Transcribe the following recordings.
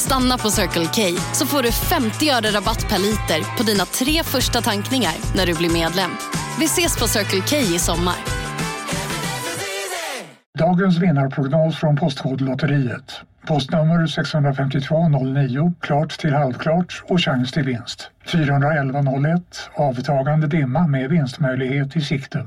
Stanna på Circle K så får du 50 öre rabatt per liter på dina tre första tankningar när du blir medlem. Vi ses på Circle K i sommar. Dagens vinnarprognos från Postkodlotteriet. Postnummer 65209, klart till halvklart och chans till vinst. 41101, avtagande dimma med vinstmöjlighet i sikte.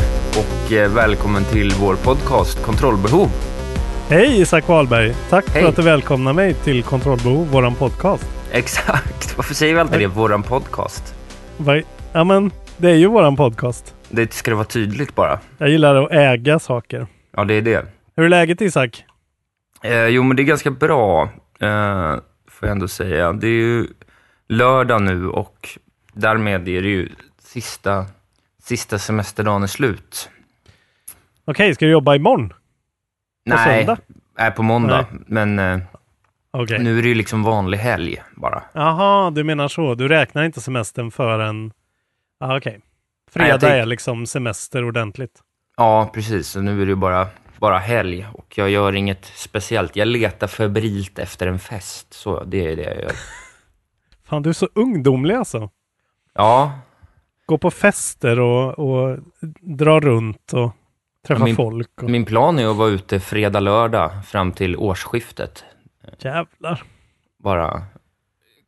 och eh, välkommen till vår podcast Kontrollbehov. Hej Isak Wahlberg! Tack Hej. för att du välkomnar mig till Kontrollbehov, våran podcast. Exakt, varför säger vi alltid det? Våran podcast. Ja men, det är ju våran podcast. Det ska det vara tydligt bara. Jag gillar att äga saker. Ja, det är det. Hur är läget Isak? Eh, jo, men det är ganska bra, eh, får jag ändå säga. Det är ju lördag nu och därmed är det ju sista, sista semesterdagen är slut. Okej, ska du jobba imorgon? Nej, söndag? är på måndag, men eh, Okej. nu är det ju liksom vanlig helg bara. Jaha, du menar så. Du räknar inte semestern förrän... Ja, okej. Fredag Nej, är liksom semester ordentligt. Ja, precis. Så nu är det bara, bara helg och jag gör inget speciellt. Jag letar febrilt efter en fest. Så det är det jag gör. Fan, du är så ungdomlig alltså. Ja, Gå på fester och, och dra runt och träffa min- folk. Och... min plan är att vara ute fredag, lördag fram till årsskiftet. Jävlar. Bara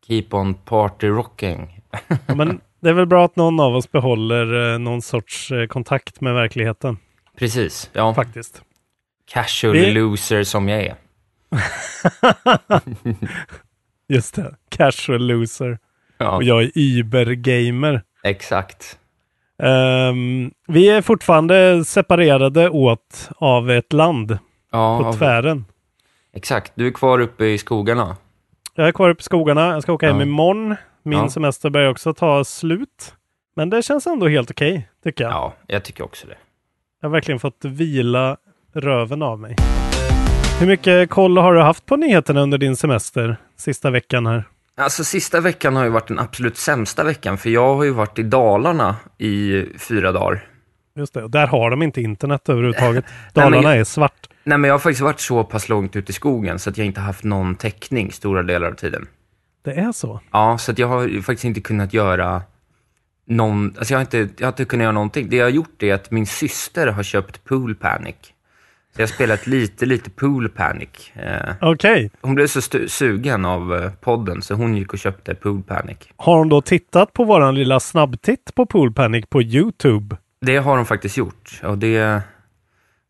keep on party rocking. Ja, men det är väl bra att någon av oss behåller eh, någon sorts eh, kontakt med verkligheten Precis, ja. faktiskt. Casual Vi- loser som jag är. Just det, casual loser. Ja, Och jag är Uber-gamer. exakt. Ehm, vi är fortfarande separerade åt av ett land Ja, på tvären. exakt. Du är kvar uppe i skogarna. Jag är kvar uppe i skogarna. Jag ska åka hem Ja. imorgon. Min Ja. semester börjar också ta slut. Men det känns ändå helt okej, tycker jag. Ja, jag tycker också det. Jag har verkligen fått vila röven av mig. Hur mycket koll har du haft på nyheterna under din semester sista veckan här? Alltså sista veckan har ju varit den absolut sämsta veckan, för jag har ju varit i Dalarna i fyra dagar. Just det, och där har de inte internet överhuvudtaget. Nej, Dalarna jag- är svart. Nej, men jag har faktiskt varit så pass långt ute i skogen så att jag inte haft någon täckning stora delar av tiden. Det är så. Ja, så att jag har faktiskt inte kunnat göra någon, alltså jag har inte, jag har inte kunnat göra någonting. Det jag har gjort är att min syster har köpt Pool Panic. Så jag har spelat lite, lite Pool Panic. Eh, Okej. hon blev så sugen av eh, podden så hon gick och köpte Pool Panic. Har hon då tittat på våran lilla snabbtitt på Pool Panic på YouTube? Det har hon faktiskt gjort och det,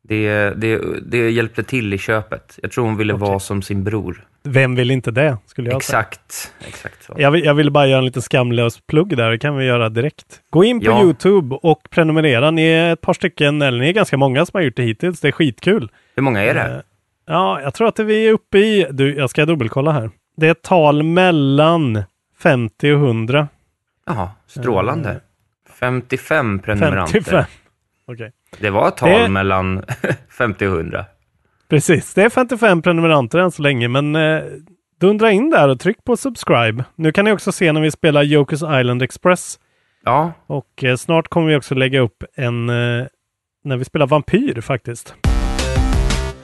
det, det, det hjälpte till i köpet. Jag tror hon ville vara som sin bror. Vem vill inte det? Skulle jag säga. Exakt, exakt så. Jag vill, jag vill bara göra en liten skamlös plugg där. Det kan vi göra direkt. Gå in på Ja. YouTube och prenumerera. Ni är ett par stycken, eller ni är ganska många som har gjort det hittills. Det är skitkul. Hur många är det? Eh, Ja, jag tror att vi är uppe i, du, jag ska dubbelkolla här. Det är ett tal mellan 50 och 100. Jaha, strålande. Eh, 55 prenumeranter. 55. Okej. Det var ett tal Det- mellan 50 och 100. Precis, det är 55 prenumeranter än så länge, men eh, dundra in där och tryck på subscribe. Nu kan ni också se när vi spelar Jokers Island Express Ja, och eh, snart kommer vi också lägga upp en eh, när vi spelar Vampyr faktiskt.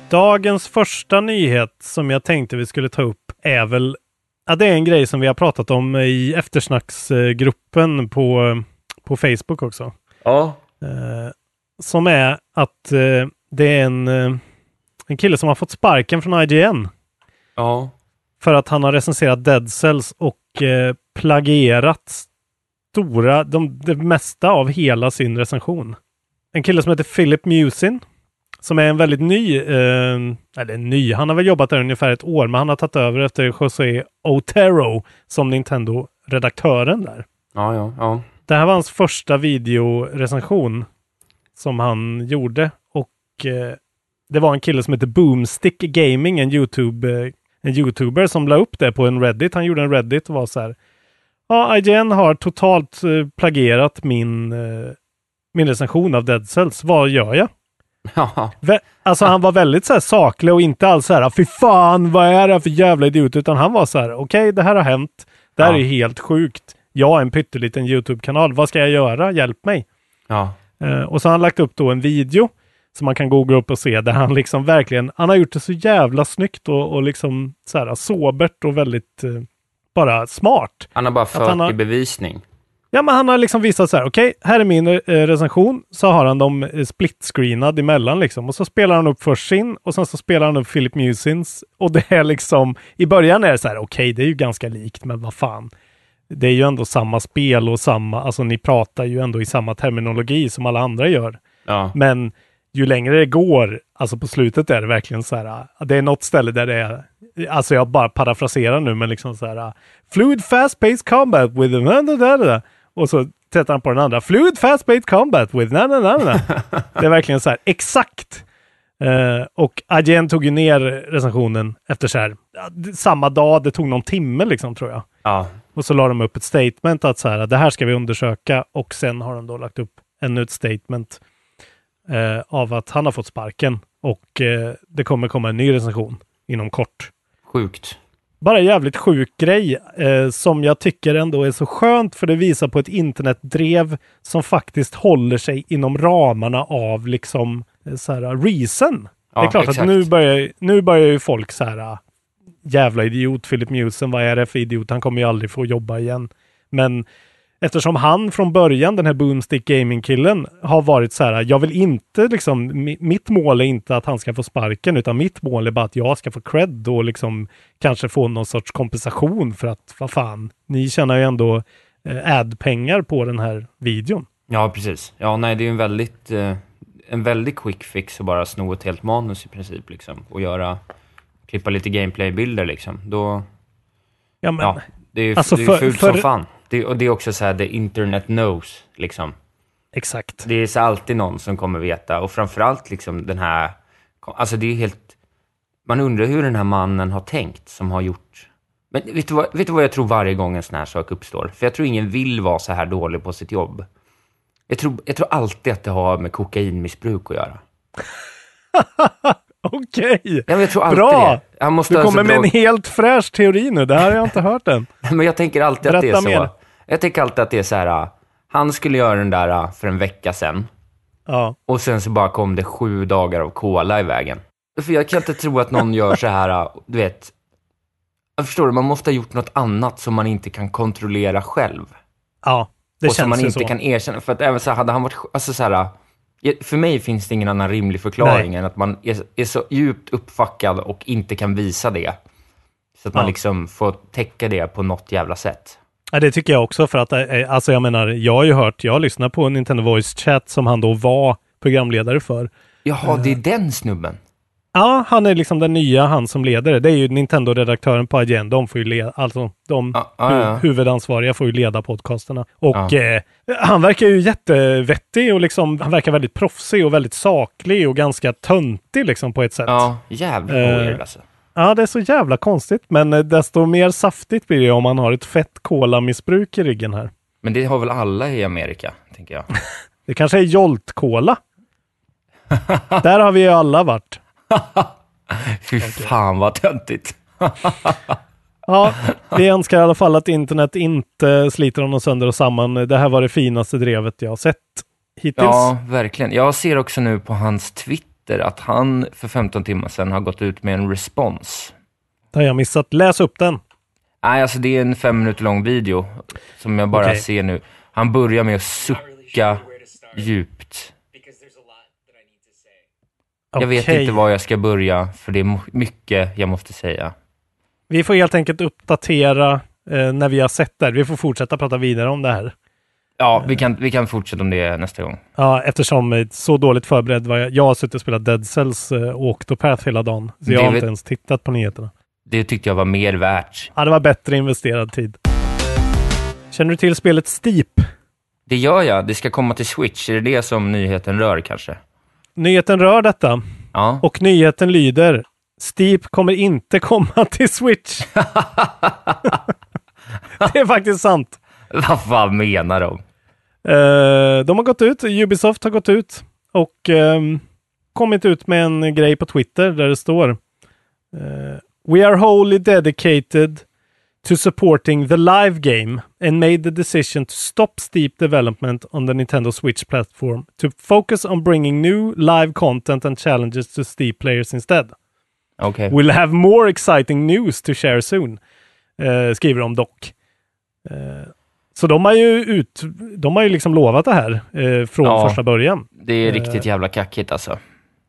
Dagens första nyhet som jag tänkte vi skulle ta upp är väl, ja det är en grej som vi har pratat om i eftersnacksgruppen på, på Facebook också. ja. Eh, som är att eh, det är en, eh, en kille som har fått sparken från IGN ja. för att han har recenserat Dead Cells och eh, plagierat stora, de, det mesta av hela sin recension. en kille som heter Philip Musin. Som är en väldigt ny, eh, eller ny, han har väl jobbat där ungefär ett år, men han har tagit över efter José Otero som Nintendo-redaktören där. Ja, ja, ja. Det här var hans första videorecension som han gjorde och eh, det var en kille som heter Boomstick Gaming, en, YouTube, eh, en YouTuber som la upp det på en Reddit. Han gjorde en Reddit och var så här. Ja, IGN har totalt eh, plagierat min, eh, min recension av Dead Cells. Vad gör jag? Ja, Alltså han var väldigt så här saklig och inte alls så här, fy fan vad är det för jävla idiot, utan han var så här, okej det här har hänt, det här Ja. är helt sjukt. Jag är en pytteliten YouTube-kanal, vad ska jag göra? Hjälp mig. ja, Eh, och så har han lagt upp då en video som man kan googla upp och se där han liksom verkligen, han har gjort det så jävla snyggt och, och liksom så här sobert och väldigt eh, bara smart. han har bara fört har- i bevisning. Ja, men han har liksom visat så här, okej, här är min eh, recension, så har han dem eh, split-screenad emellan liksom. Och så spelar han upp först sin och sen så spelar han upp Philip Musins. Och det är liksom, i början är det så här, okej, det är ju ganska likt, men vad fan. Det är ju ändå samma spel och samma, alltså ni pratar ju ändå i samma terminologi som alla andra gör. Ja, Men ju längre det går, alltså på slutet är det verkligen så här, äh, det är något ställe där det är, alltså jag bara parafraserar nu, men liksom så här, äh, fluid fast paced combat with a na, na, na, na. och så sätter han på den andra, fluid fast paced combat with na, na, na, na. Det är verkligen så här, exakt. Eh, och IGN tog ju ner recensionen efter så här, d- samma dag, det tog någon timme liksom tror jag. ja, Och så la de upp ett statement att så här, det här ska vi undersöka och sen har de då lagt upp ännu ett statement eh, av att han har fått sparken och eh, det kommer komma en ny recension inom kort. sjukt. Bara jävligt sjuk grej eh, som jag tycker ändå är så skönt för det visar på ett internetdrev som faktiskt håller sig inom ramarna av liksom eh, så här reason. det är Ja, klart exakt. att nu börjar, nu börjar ju folk så här jävla idiot Philip Musen, vad är det för idiot? Han kommer ju aldrig få jobba igen. Men eftersom han från början, den här Boomstick Gaming-killen, har varit så här, jag vill inte liksom, mi- mitt mål är inte att han ska få sparken, utan mitt mål är bara att jag ska få cred och liksom kanske få någon sorts kompensation för att, vad fan, ni tjänar ju ändå eh, ad-pengar på den här videon. Ja, precis. Ja, nej, det är ju en väldigt, eh, en väldigt quick fix att bara sno ett helt manus i princip, liksom. Och göra, klippa lite gameplay-bilder, liksom. Då, Ja, men, ja, det är ju Alltså, det är för- fult för- som fan. Det, och det är också så här, the internet knows, liksom. exakt. Det är så alltid någon som kommer veta, och framförallt liksom den här, alltså det är helt, man undrar hur den här mannen har tänkt som har gjort, men vet du vad, vet du vad jag tror varje gång en sån här sak uppstår? För jag tror ingen vill vara så här dålig på sitt jobb. Jag tror, jag tror alltid att det har med kokainmissbruk att göra. Okej! Ja, men jag tror alltid Bra! det. Han måste Du kommer med bra- en helt fräsch teori nu. Det här har jag inte hört än. Men jag tänker alltid att det är Berätta så. mer. Jag tänker alltid att det är så här, han skulle göra den där äh, för en vecka sedan. Ja. Och sen så bara kom det sju dagar av cola i vägen. För jag kan inte tro att någon gör så här, äh, du vet. Förstår du, man måste ha gjort något annat som man inte kan kontrollera själv. Ja, det och som känns man ju inte så. kan erkänna. För att även så här, hade han varit, alltså så här, äh, för mig finns det ingen annan rimlig förklaring än att man är, är så djupt uppfackad och inte kan visa det. Så att man Ja. liksom får täcka det på något jävla sätt. Ja, det tycker jag också för att, eh, alltså jag menar, jag har ju hört, jag har lyssnat på Nintendo Voice Chat som han då var programledare för. Jaha, det är Eh. den snubben. Ja, han är liksom den nya, han som leder det. Det är ju Nintendo-redaktören på IGN. De får ju leda, alltså de Ja, ja, hu- huvudansvariga får ju leda podcasterna. Och Ja. eh, han verkar ju jättevettig och liksom, han verkar väldigt proffsig och väldigt saklig och ganska töntig liksom på ett sätt. Ja, jävligt Eh, alltså. Ja, det är så jävla konstigt, men eh, desto mer saftigt blir det om man har ett fett kolamissbruk i ryggen här. Men det har väl alla i Amerika, tänker jag. Det kanske är Jolt-cola. Där har vi ju alla varit. Fy fan vad töntigt. Ja, vi önskar i alla fall att internet inte sliter honom sönder och samman. Det här var det finaste drevet jag har sett hittills. Ja, verkligen. Jag ser också nu på hans Twitter att han för 15 timmar sedan har gått ut med en respons. Det har jag missat. Läs upp den. Nej, alltså det är en fem minuter lång video som jag bara Okej. ser nu. Han börjar med att sucka djupt. Jag vet inte var jag ska börja, för det är mycket jag måste säga. Vi får helt enkelt uppdatera eh, när vi har sett det. här. Vi får fortsätta prata vidare om det här. Ja, vi kan, vi kan fortsätta om det nästa gång. Ja, eftersom eh, så dåligt förberedd var jag. Jag har suttit och spelat Dead Cells eh, och Octopath hela dagen. Så jag har inte ens tittat på nyheterna. Det tyckte jag var mer värt. Ja, det var bättre investerad tid. Känner du till spelet Steep? Det gör jag. Det ska komma till Switch. Är det det som nyheten rör kanske? Nyheten rör detta Ja. och nyheten lyder Steep kommer inte komma till Switch. det är faktiskt sant. Vad fan menar de? Eh, de har gått ut, Ubisoft har gått ut och ehm, kommit ut med en grej på Twitter där det står eh, We are wholly dedicated to supporting the live game and made the decision to stop steep development on the Nintendo Switch platform to focus on bringing new live content and challenges to Steep players instead. Okej. We'll have more exciting news to share soon, eh, skriver de dock. Eh, så de har ju ut, de har ju liksom lovat det här eh, från Ja. första början. Det är riktigt jävla kackigt alltså.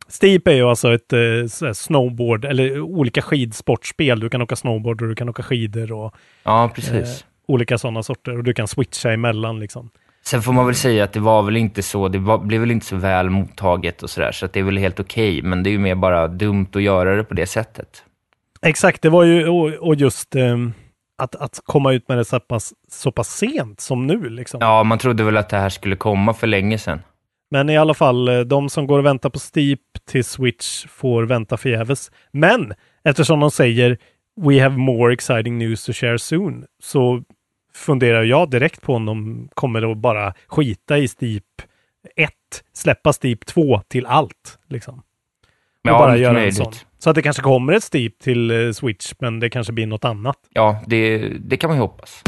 Steep är ju alltså ett eh, här snowboard eller olika skidsportspel. Du kan åka snowboard och du kan åka skidor och Ja, precis. olika sådana sorter och du kan switcha emellan liksom. Sen får man väl säga att det var väl inte så, det var, blev väl inte så väl mottaget och sådär, så att det är väl helt okej, men det är ju mer bara dumt att göra det på det sättet. Exakt, det var ju och, och just ehm, att, att komma ut med det så pass, så pass sent som nu liksom. Ja, man trodde väl att det här skulle komma för länge sedan. Men i alla fall, eh, de som går och väntar på Steep till Switch får vänta förgäves. Men eftersom de säger We have more exciting news to share soon så funderar jag direkt på om de kommer att bara skita i Steep 1, släppa Steep 2 till allt. Liksom. Ja, bara göra en möjligt. sån. Så att det kanske kommer ett Steep till eh, Switch, men det kanske blir något annat. Ja, det, det kan man ju hoppas.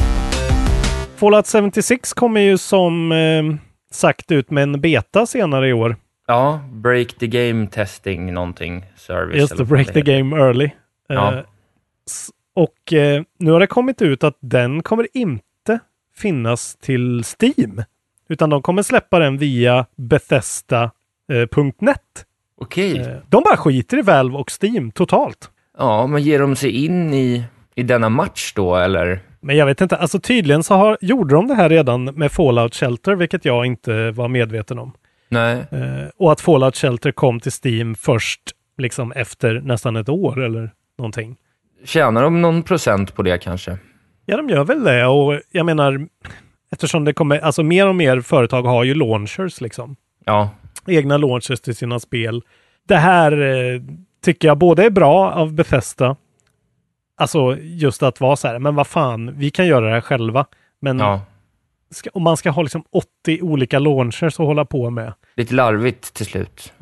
Fallout 76 kommer ju som eh, sagt ut med en beta senare i år. Ja, break the game testing någonting service. Just det, break the heter. game early. Ja. Eh, och eh, nu har det kommit ut att den kommer inte finnas till Steam. Utan de kommer släppa den via Bethesda.net. Okej. Eh, de bara skiter i Valve och Steam totalt. Ja, men ger de sig in i, i denna match då, eller? Men jag vet inte, alltså tydligen så har, gjorde de det här redan med Fallout Shelter, vilket jag inte var medveten om. Nej. Eh, och att Fallout Shelter kom till Steam först liksom efter nästan ett år eller någonting. Tjänar de någon procent på det kanske? Ja, de gör väl det och jag menar eftersom det kommer, alltså mer och mer företag har ju launchers liksom. Ja, Egna launchers till sina spel. Det här eh, tycker jag både är bra av Bethesda. Alltså just att vara så här, men vad fan, vi kan göra det här själva. Men ja. ska, om man ska ha liksom 80 olika launchers att hålla på med. Lite larvigt till slut.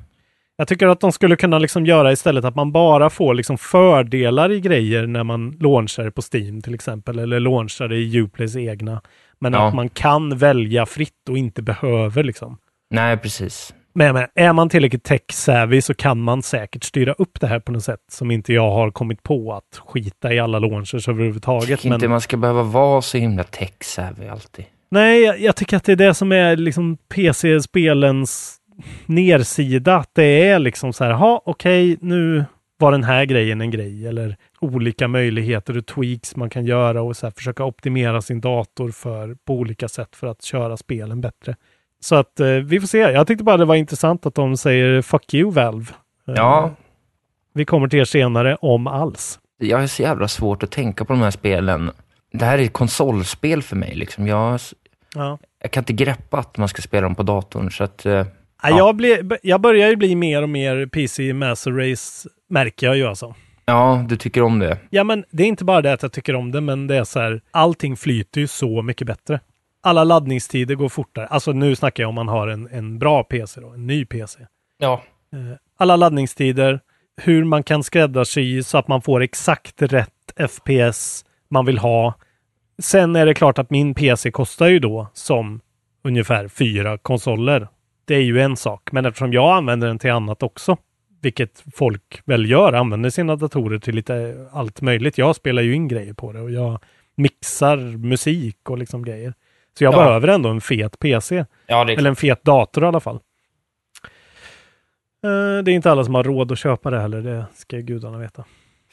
Jag tycker att de skulle kunna liksom göra istället att man bara får liksom fördelar i grejer när man launchar på Steam till exempel, eller launchar det i Uplays egna. Men Ja. att man kan välja fritt och inte behöver liksom. Nej, precis. Men jag menar, är man tillräckligt tech-savvy så kan man säkert styra upp det här på något sätt som inte jag har kommit på att skita i alla launchers överhuvudtaget. Jag tycker inte Men, man ska behöva vara så himla tech-savvy alltid. nej, jag, jag tycker att det är det som är liksom PC-spelens nersida. Att det är liksom så här, ha okej, nu var den här grejen en grej. Eller olika möjligheter och tweaks man kan göra och så här, försöka optimera sin dator för, på olika sätt för att köra spelen bättre. Så att eh, vi får se. Jag tyckte bara det var intressant att de säger fuck you Valve. Eh, Ja, Vi kommer till er senare om alls. jag har så jävla svårt att tänka på de här spelen. Det här är ett konsolspel för mig. Liksom. Jag, Ja. jag kan inte greppa att man ska spela dem på datorn. Så att, eh, Ja. Jag, blir, jag börjar ju bli mer och mer PC Master Race märker jag ju alltså. ja, du tycker om det. Ja, men det är inte bara det att jag tycker om det, men det är så här, allting flyter ju så mycket bättre. Alla laddningstider går fortare. Alltså nu snackar jag om man har en, en bra PC då, en ny PC. Ja. Eh, Alla laddningstider, hur man kan skräddarsy så att man får exakt rätt FPS man vill ha. Sen är det klart att min PC kostar ju då som ungefär fyra konsoler. Det är ju en sak, men eftersom jag använder den till annat också, vilket folk väl gör, använder sina datorer till lite allt möjligt. Jag spelar ju in grejer på det och jag mixar musik och liksom grejer. Så jag Ja. behöver ändå en fet PC. Ja, det är Eller en fet dator i alla fall. Eh, Det är inte alla som har råd att köpa det heller, det ska gudarna veta.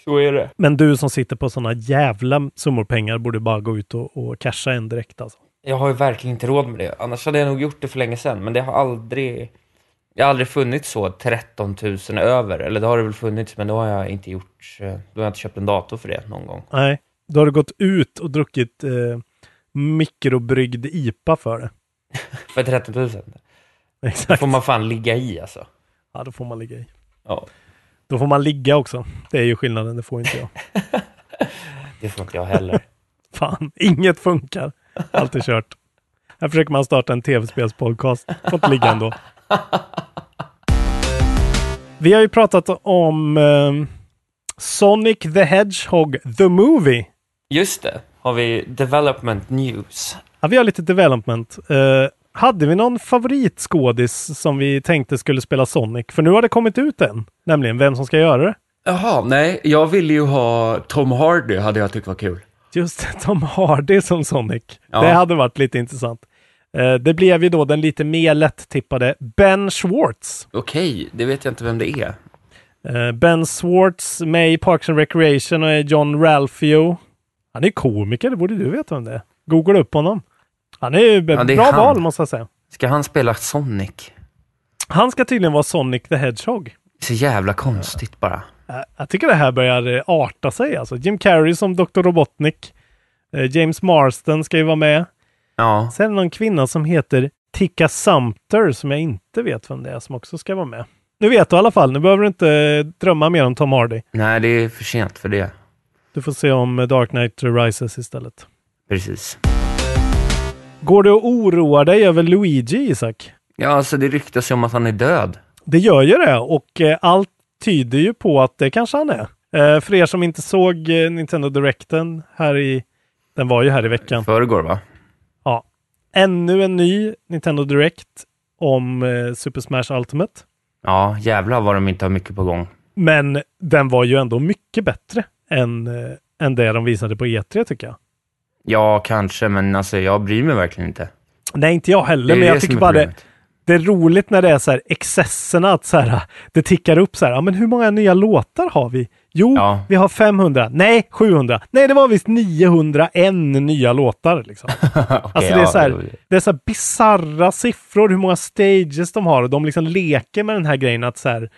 så är det. Men du som sitter på sådana jävla summor pengar borde bara gå ut och, och casha en direkt alltså. Jag har ju verkligen inte råd med det. Annars hade jag nog gjort det för länge sedan. Men det har aldrig... Jag har aldrig funnits så 13 000 över. Eller det har det väl funnits, men då har jag inte gjort... eh, Då har jag inte köpt en dator för det någon gång. Nej, då har du gått ut och druckit eh, mikrobryggd IPA för det. För 13 000. Det Exakt. får man fan ligga i alltså. Ja, då får man ligga i. Ja, Då får man ligga också. Det är ju skillnaden, det får inte jag. det får inte jag heller. Fan, inget funkar. Allt är kört. Här försöker man starta en tv-spelspodcast. Får inte ligga ändå. Vi har ju pratat om eh, Sonic the Hedgehog the Movie. Just det, har vi development news. Ja, vi har lite development. Eh, hade vi någon favoritskådis som vi tänkte skulle spela Sonic? För nu har det kommit ut en, nämligen vem som ska göra det. Jaha, nej, jag ville ju ha Tom Hardy, hade jag tyckt var kul. Just Tom Hardy som Sonic. Ja. Det hade varit lite intressant. Eh, det blev ju då den lite mer lätt-tippade Ben Schwartz. Okej, det vet jag inte vem det är. Eh, ben Schwartz med i Parks and Recreation och är John Ralphio. Han är komiker, det borde du veta om det. Googla upp honom. Han är Ja, bra han. val måste jag säga. Ska han spela Sonic? Han ska tydligen vara Sonic the Hedgehog. Så jävla konstigt bara. Eh, Jag tycker det här börjar eh, arta sig alltså. Jim Carrey som Dr. Robotnik. Eh, James Marston ska ju vara med. Ja, Sen är det någon kvinna som heter Tika Sumter som jag inte vet vem det är som också ska vara med. Nu vet du i alla fall. Nu behöver du inte eh, drömma mer om Tom Hardy. nej det är för sent för det. Du får se om Dark Knight Rises istället. Precis. Går du och oroar dig över Luigi, Isak? Ja, alltså det ryktas ju om att han är död. Det gör ju det och eh, allt tyder ju på att det kanske han är. Eh, för er som inte såg eh, Nintendo Directen här i... Den var ju här i veckan. Förrgår va? Ja. Ännu en ny Nintendo Direct om Super Smash Ultimate. Ja, jävlar vad de inte har mycket på gång. Men den var ju ändå mycket bättre än, eh, än det de visade på E3 tycker jag. Ja, kanske, men alltså jag bryr mig verkligen inte. Nej, inte jag heller, men jag tycker bara det, det är roligt när det är så här excesserna, att så här, det tickar upp så här, ja men hur många nya låtar har vi? Jo, Ja. vi har 500. Nej, 700. Nej, det var visst 901 nya låtar. Liksom. Okej, Alltså det är ja, så här, jo. det är så här bizarra siffror, hur många stages de har och de liksom leker med den här grejen att så här,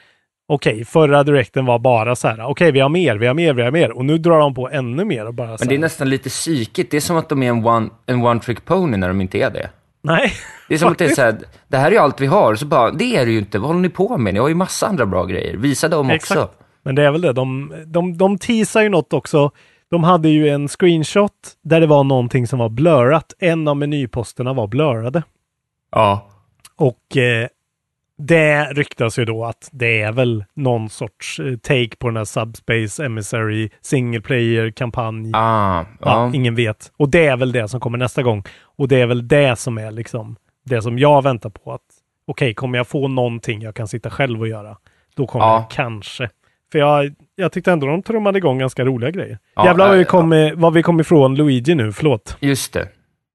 okej, förra direkten var bara så här, okej, vi har mer, vi har mer, vi har mer och nu drar de på ännu mer och bara Men det är nästan lite psykigt. Det är som att de är en one, en one trick pony när de inte är det. nej. Det är som att det är så här, det här är ju allt vi har. Så bara, det är det ju inte. Vad håller ni på med? Ni har ju massa andra bra grejer. Visa dem också. Exakt. Men det är väl det, de, de, de teasar ju något också. De hade ju en screenshot där det var någonting som var blurrat. En av menyposterna var blurrade. Ja. Och eh, det ryktas ju då att det är väl någon sorts eh, take på den här Subspace Emissary single player-kampanj. Ah, Ja, ja. ingen vet. Och det är väl det som kommer nästa gång. Och det är väl det som är liksom det som jag väntar på. att Okej, kommer jag få någonting jag kan sitta själv och göra? Då kommer Ja. jag kanske. För jag, jag tyckte ändå de trummade igång ganska roliga grejer. Ja, Jävlar vad vi, äh, kom, i- vad vi kom ifrån Luigi nu, förlåt. Just det.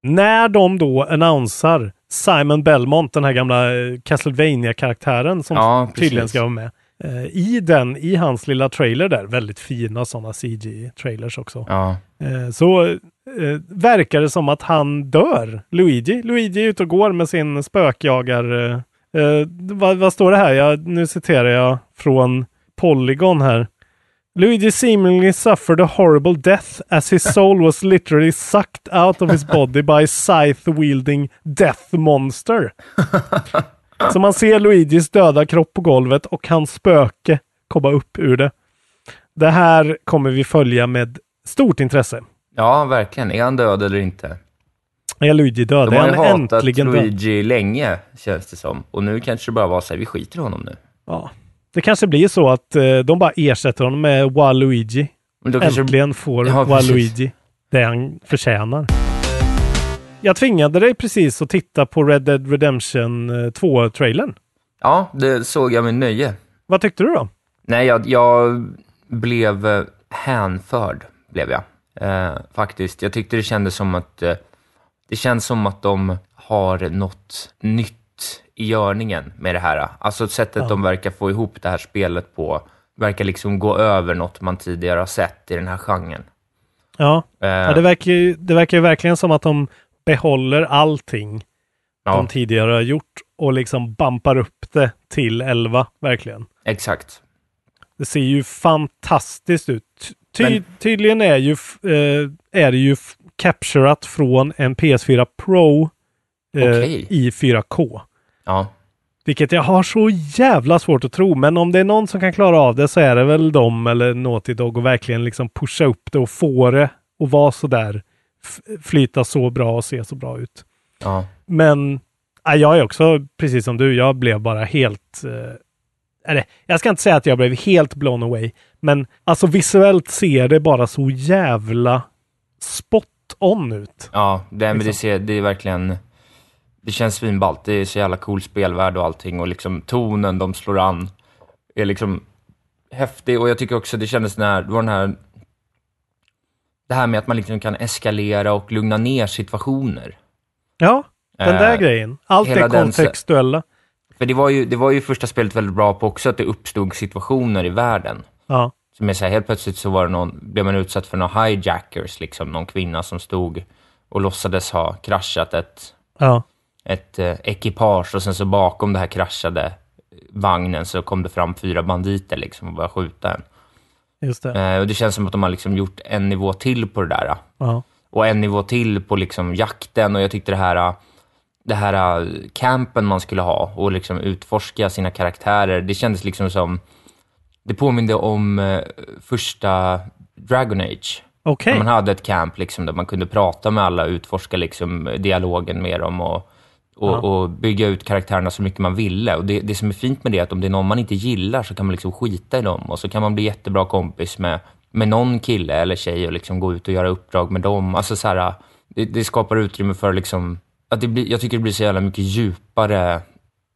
När de då annonsar Simon Belmont, den här gamla eh, Castlevania-karaktären som Ja, tydligen ska vara med. Eh, I den, i hans lilla trailer där, väldigt fina sådana CG-trailers också. Ja. Eh, så eh, verkar det som att han dör, Luigi. Luigi är ute och går med sin spökjagar... Eh, eh, vad, vad står det här? Jag, nu citerar jag från Polygon här. Luigi seemingly suffered a horrible death as his soul was literally sucked out of his body by scythe-wielding death monster. Så man ser Luigis döda kropp på golvet och hans spöke komma upp ur det. Det här kommer vi följa med stort intresse. ja, verkligen. Är han död eller inte? Är Luigi död? De Är har ju han hatat äntligen död? Luigi länge, känns det som. Och nu kanske det bara var så här, vi skiter i honom nu. Ja. Det kanske blir så att eh, de bara ersätter honom med Waluigi. Äntligen får Ja, precis. Waluigi det han förtjänar. Jag tvingade dig precis att titta på Red Dead Redemption 2-trailern. Ja, det såg jag med nöje. Vad tyckte du då? Nej, jag, jag blev eh, hänförd, blev jag. Eh, faktiskt. Jag tyckte det kändes som att eh, det känns som att de har något nytt i görningen med det här. Alltså sättet Ja. de verkar få ihop det här spelet på verkar liksom gå över något man tidigare har sett i den här genren. Ja, Eh, ja det, verkar ju, det verkar ju verkligen som att de behåller allting Ja, de tidigare har gjort och liksom bampar upp det till 11, verkligen. exakt. Det ser ju fantastiskt ut. Ty Men- Tydligen är, ju, eh, är det ju capturat från en PS4 Pro eh, Okej. i 4K. Ja, Vilket jag har så jävla svårt att tro. Men om det är någon som kan klara av det så är det väl de eller Naughty Dog och verkligen liksom pusha upp det och få det och vara så där flyta så bra och se så bra ut. ja. Men ja, jag är också precis som du. Jag blev bara helt eh, eller, jag ska inte säga att jag blev helt blown away, men alltså visuellt ser det bara så jävla spot on ut. Ja, det, men det, Liksom. ser, det är verkligen... Det känns svinballt. Det är så jävla cool spelvärld och allting och liksom tonen de slår an är liksom häftig och jag tycker också det kändes när, det var den här... Det här med att man liksom kan eskalera och lugna ner situationer. Ja, den där Eh, grejen. Allt är den- kontextuella. För det var, ju, det var ju första spelet väldigt bra på också, att det uppstod situationer i världen. Ja, Som är så här, helt plötsligt så var det någon, blev man utsatt för några hijackers, liksom någon kvinna som stod och låtsades ha kraschat ett, ja, ett eh, ekipage och sen så bakom det här kraschade vagnen så kom det fram fyra banditer liksom och började skjuta en. just det. Eh, och det känns som att de har liksom gjort en nivå till på det där. Ja, Och en nivå till på liksom jakten och jag tyckte det här, det här campen man skulle ha och liksom utforska sina karaktärer, det kändes liksom som, det påminde om eh, första Dragon Age. okej. När man hade ett camp liksom, där man kunde prata med alla, utforska liksom, dialogen med dem och, och, Ja. och bygga ut karaktärerna så mycket man ville. Och det, det som är fint med det är att om det är någon man inte gillar så kan man liksom skita i dem och så kan man bli jättebra kompis med, med någon kille eller tjej och liksom gå ut och göra uppdrag med dem. Alltså så här, det, det skapar utrymme för liksom, att det blir, jag tycker det blir så jävla mycket djupare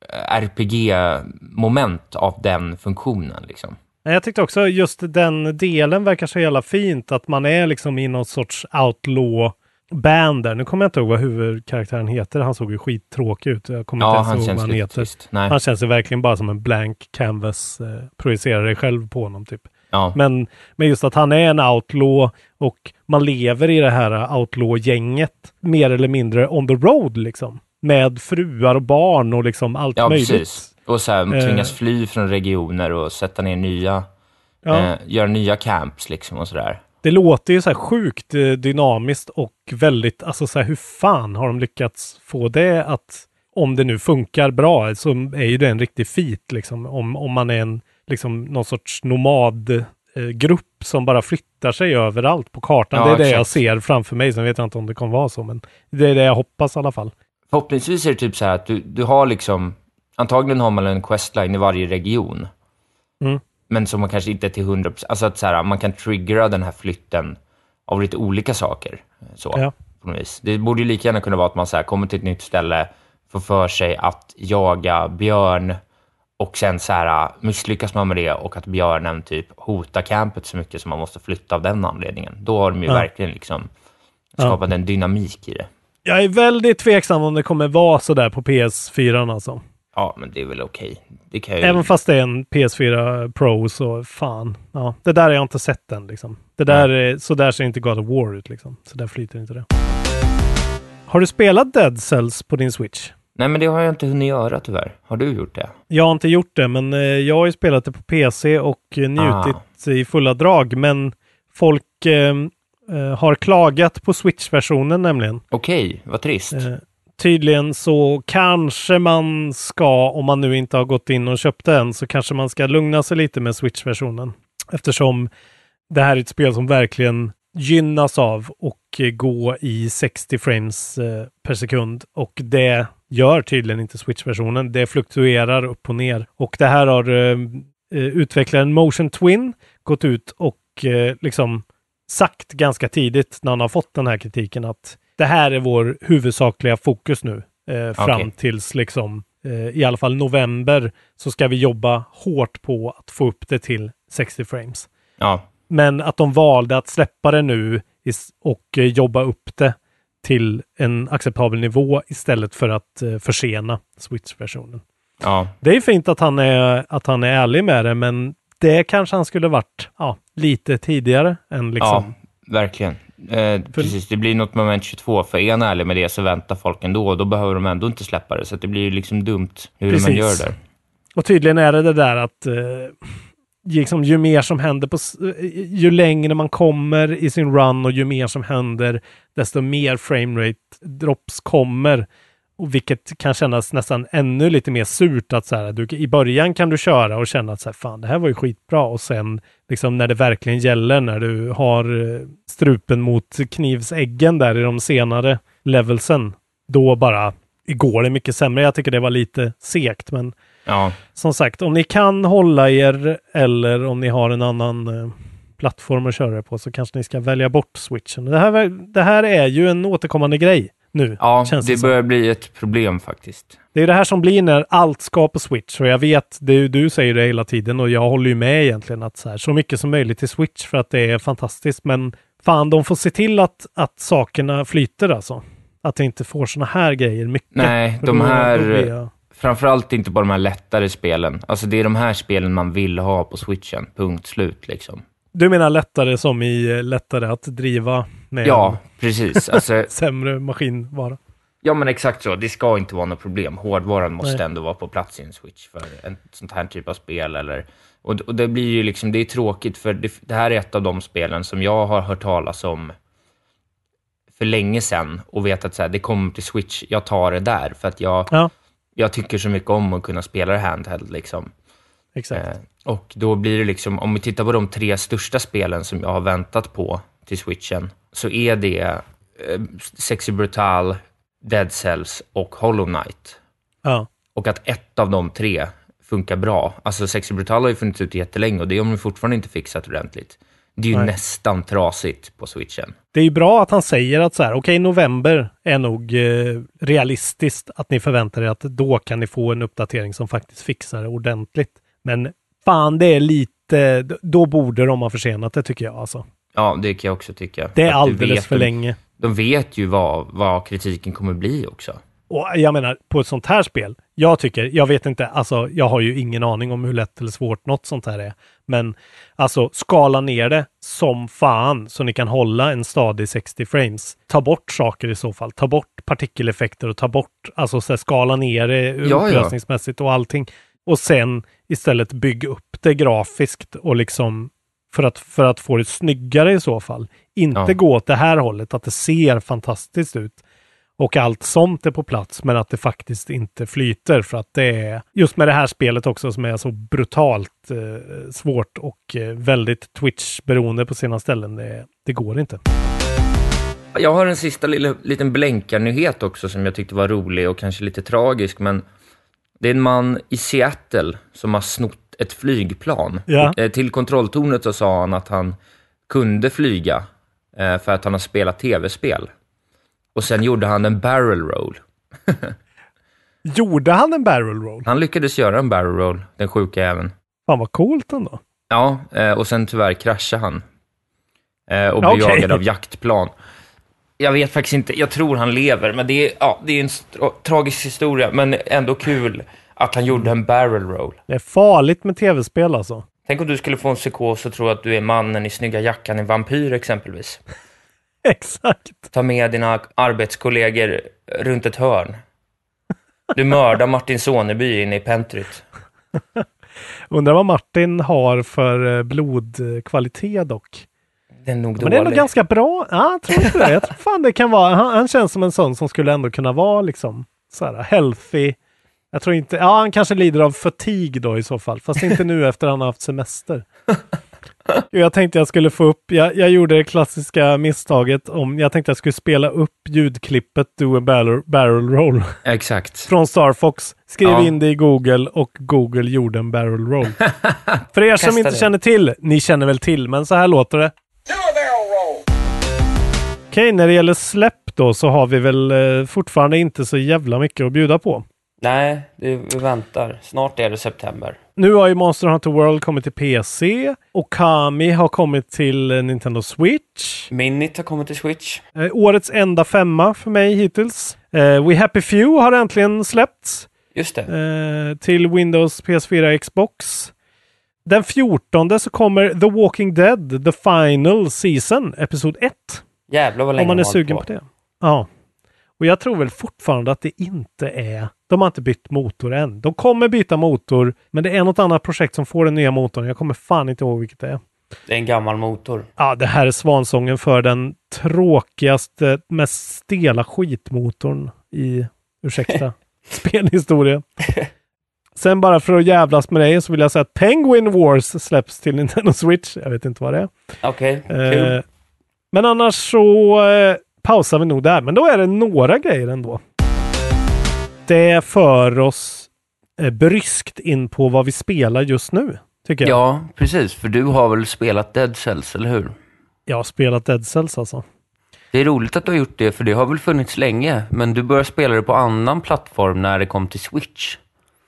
eh, RPG-moment av den funktionen. Liksom. Jag tyckte också just den delen verkar så jävla fint att man är liksom i någon sorts outlaw band där. Nu kommer jag inte ihåg vad huvudkaraktären heter. Han såg ju skittråkig ut. Jag kommer Ja, inte han ens ihåg känns vad han lite heter. Han känns ju verkligen bara som en blank canvas. Eh, projicerar dig själv på honom typ. Ja. Men, men just att han är en outlaw och man lever i det här outlaw-gänget mer eller mindre on the road liksom. Med fruar och barn och liksom allt Ja, möjligt. precis. Och så här, man tvingas Eh. fly från regioner och sätta ner nya, Ja. eh, göra nya camps liksom och sådär. Det låter ju så här sjukt eh, dynamiskt och väldigt, alltså så här, hur fan har de lyckats få det att, om det nu funkar bra, så är ju det en riktig feat liksom. Om, om man är en, liksom någon sorts nomadgrupp eh, som bara flyttar sig överallt på kartan. Ja, det är det exakt. jag ser framför mig. Sen vet jag inte om det kommer vara så, men det är det jag hoppas i alla fall. Förhoppningsvis är det typ så här att du, du har liksom, antagligen har man en questline i varje region. Mm. Men som man kanske inte är till 100%, alltså att så här, man kan triggera den här flytten av lite olika saker. Så, Ja. på något vis. Det borde ju lika gärna kunna vara att man så här, kommer till ett nytt ställe, får för sig att jaga björn och sen så här, misslyckas man med det och att björnen typ hotar campet så mycket som man måste flytta av den anledningen. Då har de ju Ja. verkligen liksom skapat en dynamik i det. Jag är väldigt tveksam om det kommer vara så där på PS4 alltså. Ja, men det är väl okej. Kan ju... Även fast det är en PS4 Pro så fan. Ja, det där har jag inte sett än liksom. Det där är, så där ser inte God of War ut liksom. Så där flyter inte det. Har du spelat Dead Cells på din Switch? Nej, men det har jag inte hunnit göra tyvärr. Har du gjort det? Jag har inte gjort det, men eh, jag har ju spelat det på PC och njutit i fulla drag. Men folk eh, eh, har klagat på Switch-versionen nämligen. Okej, vad trist. Eh, tydligen så kanske man ska, om man nu inte har gått in och köpt den, så kanske man ska lugna sig lite med Switch-versionen. Eftersom det här är ett spel som verkligen gynnas av och gå i 60 frames eh, per sekund. Och det gör tydligen inte Switch-versionen. Det fluktuerar upp och ner. Och det här har eh, eh, utvecklaren Motion Twin gått ut och eh, liksom sagt ganska tidigt när han har fått den här kritiken att det här är vår huvudsakliga fokus nu. Eh, fram Okej. tills liksom eh, i alla fall november så ska vi jobba hårt på att få upp det till 60 frames. Ja, Men att de valde att släppa det nu och eh, jobba upp det till en acceptabel nivå istället för att eh, försena Switch-versionen. ja. Det är fint att han är, att han är ärlig med det, men det kanske han skulle varit ja, lite tidigare än liksom. Ja, verkligen. Eh, precis, det blir något moment 22. För är han ärlig med det så väntar folk ändå och då behöver de ändå inte släppa det. Så det blir ju liksom dumt hur Precis. man gör där. Och tydligen är det det där att eh, liksom, ju mer som händer på, eh, ju längre man kommer i sin run och ju mer som händer, desto mer framerate drops kommer. Och vilket kan kännas nästan ännu lite mer surt att så här, du, i början kan du köra och känna att så här, fan, det här var ju skitbra och sen liksom när det verkligen gäller, när du har eh, strupen mot knivsäggen där i de senare levelsen, då bara går det mycket sämre. Jag tycker det var lite segt, men Ja, som sagt, om ni kan hålla er eller om ni har en annan eh, plattform att köra på så kanske ni ska välja bort switchen. Det här, det här är ju en återkommande grej nu. ja det det börjar bli ett problem faktiskt. Det är det här som blir när allt ska på Switch och jag vet, det du säger det hela tiden och jag håller ju med egentligen att så, här, så mycket som möjligt till Switch för att det är fantastiskt. Men fan, de får se till att, att sakerna flyter alltså. Att vi inte får såna här grejer mycket. Nej, de här- jag- Framförallt inte bara de här lättare spelen. Alltså det är de här spelen man vill ha på switchen. Punkt slut liksom. Du menar lättare som i eh, lättare att driva med Ja, precis. Alltså, sämre maskinvara? ja, men exakt så. Det ska inte vara något problem. Hårdvaran måste Nej. ändå vara på plats i en switch för en sånt här typ av spel. Eller, och, och det blir ju liksom, det är tråkigt för det, det här är ett av de spelen som jag har hört talas om för länge sedan och vet att så här, det kommer till switch, jag tar det där för att jag, Ja, jag tycker så mycket om att kunna spela det handheld liksom. exakt. Eh, och då blir det liksom, om vi tittar på de tre största spelen som jag har väntat på till switchen, så är det eh, Sexy Brutal, Dead Cells och Hollow Knight. Ja. Och att ett av de tre funkar bra. Alltså Sexy Brutal har ju funnits ute jättelänge och det har de fortfarande inte fixat ordentligt. Det är ju Nej. nästan trasigt på switchen. Det är ju bra att han säger att så här, okej, november är nog eh, realistiskt att ni förväntar er att då kan ni få en uppdatering som faktiskt fixar det ordentligt. Men fan, det är lite, då borde de ha försenat det tycker jag alltså. Ja, det kan jag också tycka. Det är alldeles för länge. De vet ju vad, vad kritiken kommer bli också. Och jag menar, på ett sånt här spel, jag tycker, jag vet inte, alltså jag har ju ingen aning om hur lätt eller svårt något sånt här är. Men alltså skala ner det som fan så ni kan hålla en stadig 60 frames. Ta bort saker i så fall. Ta bort partikeleffekter och ta bort, alltså så här, skala ner det ja. upplösningsmässigt och allting. Och sen istället bygga upp det grafiskt och liksom för att, för att få det snyggare i så fall. Inte Ja. gå åt det här hållet, att det ser fantastiskt ut och allt sånt är på plats, men att det faktiskt inte flyter för att det är just med det här spelet också som är så brutalt eh, svårt och eh, väldigt Twitch-beroende på sina ställen. Det, det går inte. Jag har en sista lilla, liten blänkarnyhet också som jag tyckte var rolig och kanske lite tragisk, men det är en man i Seattle som har snott ett flygplan. Ja. Eh, till kontrolltornet så sa han att han kunde flyga eh, för att han har spelat tv-spel. Och sen gjorde han en barrel roll. Gjorde han en barrel roll? Han lyckades göra en barrel roll, den sjuka även. Fan vad coolt ändå. Ja, eh, och sen tyvärr kraschade han. Och blev Okej. jagad av jaktplan. Jag vet faktiskt inte, jag tror han lever, men det är, ja, det är en tra- tragisk historia, men ändå kul att han gjorde en barrel roll. Det är farligt med tv-spel alltså. Tänk om du skulle få en psykos och tro att du är mannen i snygga jackan i Vampyr exempelvis. Exakt. Ta med dina arbetskollegor runt ett hörn. Du mördar Martin Soneby inne i pentryt. Undrar vad Martin har för eh, blodkvalitet dock. Det är nog Men det är nog dålig. ganska bra. Ja, jag tror inte det. Jag tror fan det kan vara. Han, han känns som en sån som skulle ändå kunna vara liksom så här healthy. Jag tror inte, ja han kanske lider av fatigue då i så fall, fast inte nu efter han har haft semester. Jag tänkte jag skulle få upp, jag, jag gjorde det klassiska misstaget om, jag tänkte jag skulle spela upp ljudklippet Do a barrel, barrel roll Exakt. från Star Fox. Skrev Ja. in det i Google och Google gjorde en barrel roll. För er som inte det. känner till, ni känner väl till, men så här låter det. Okej, när det gäller släpp då så har vi väl eh, fortfarande inte så jävla mycket att bjuda på. Nej, det, vi väntar. Snart är det september. Nu har ju Monster Hunter World kommit till PC och Kami har kommit till Nintendo Switch. Minit har kommit till Switch. Eh, årets enda femma för mig hittills. Eh, We Happy Few har äntligen släppts Just det. eh, till Windows, PS4, Xbox. Den 14 så kommer The Walking Dead, The Final Season, Episod 1 Jävlar vad länge Om man är sugen på det. Ja. Och jag tror väl fortfarande att det inte är... De har inte bytt motor än. De kommer byta motor, men det är något annat projekt som får den nya motorn. Jag kommer fan inte ihåg vilket det är. Det är en gammal motor. Ja, det här är svansången för den tråkigaste, mest stela skitmotorn i, ursäkta, spelhistoria. Sen bara för att jävlas med dig så vill jag säga att Penguin Wars släpps till Nintendo Switch. Jag vet inte vad det är. Okej, Eh, kul. men annars så eh, pausar vi nog där. Men då är det några grejer ändå. Det för oss eh, bryskt in på vad vi spelar just nu, tycker jag. Ja, precis. För du har väl spelat Dead Cells, eller hur? Jag har spelat Dead Cells alltså. Det är roligt att du har gjort det, för det har väl funnits länge. Men du började spela det på annan plattform när det kom till Switch.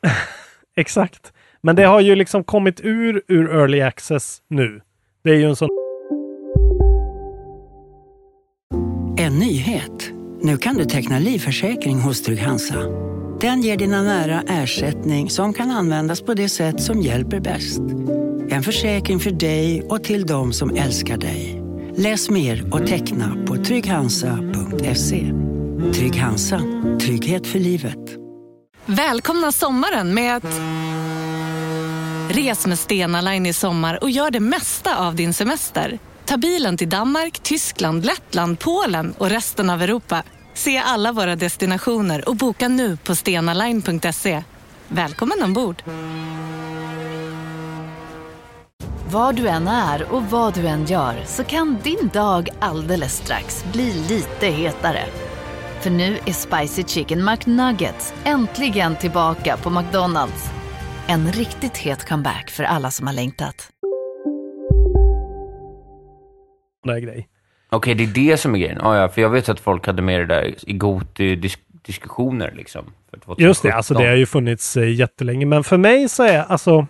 Exakt. Men det har ju liksom kommit ur, ur early access nu. Det är ju en sån... En nyhet. Nu kan du teckna livförsäkring hos Trygg-Hansa. Den ger dina nära ersättning som kan användas på det sätt som hjälper bäst. En försäkring för dig och till de som älskar dig. Läs mer och teckna på trygghansa.se. Trygg Hansa. Trygghet för livet. Välkomna sommaren med att... Res med Stena Line i sommar och gör det mesta av din semester. Ta bilen till Danmark, Tyskland, Lettland, Polen och resten av Europa. Se alla våra destinationer och boka nu på stenaline.se. Välkommen ombord! Var du än är och vad du än gör så kan din dag alldeles strax bli lite hetare. För nu är Spicy Chicken McNuggets äntligen tillbaka på McDonalds. En riktigt het comeback för alla som har längtat där grej. Okej, det är det som är grejen. Ah, ja, för jag vet att folk hade med det där i GOTY-diskussioner liksom. För 2017. Just det, alltså det har ju funnits eh, jättelänge. Men för mig så är alltså...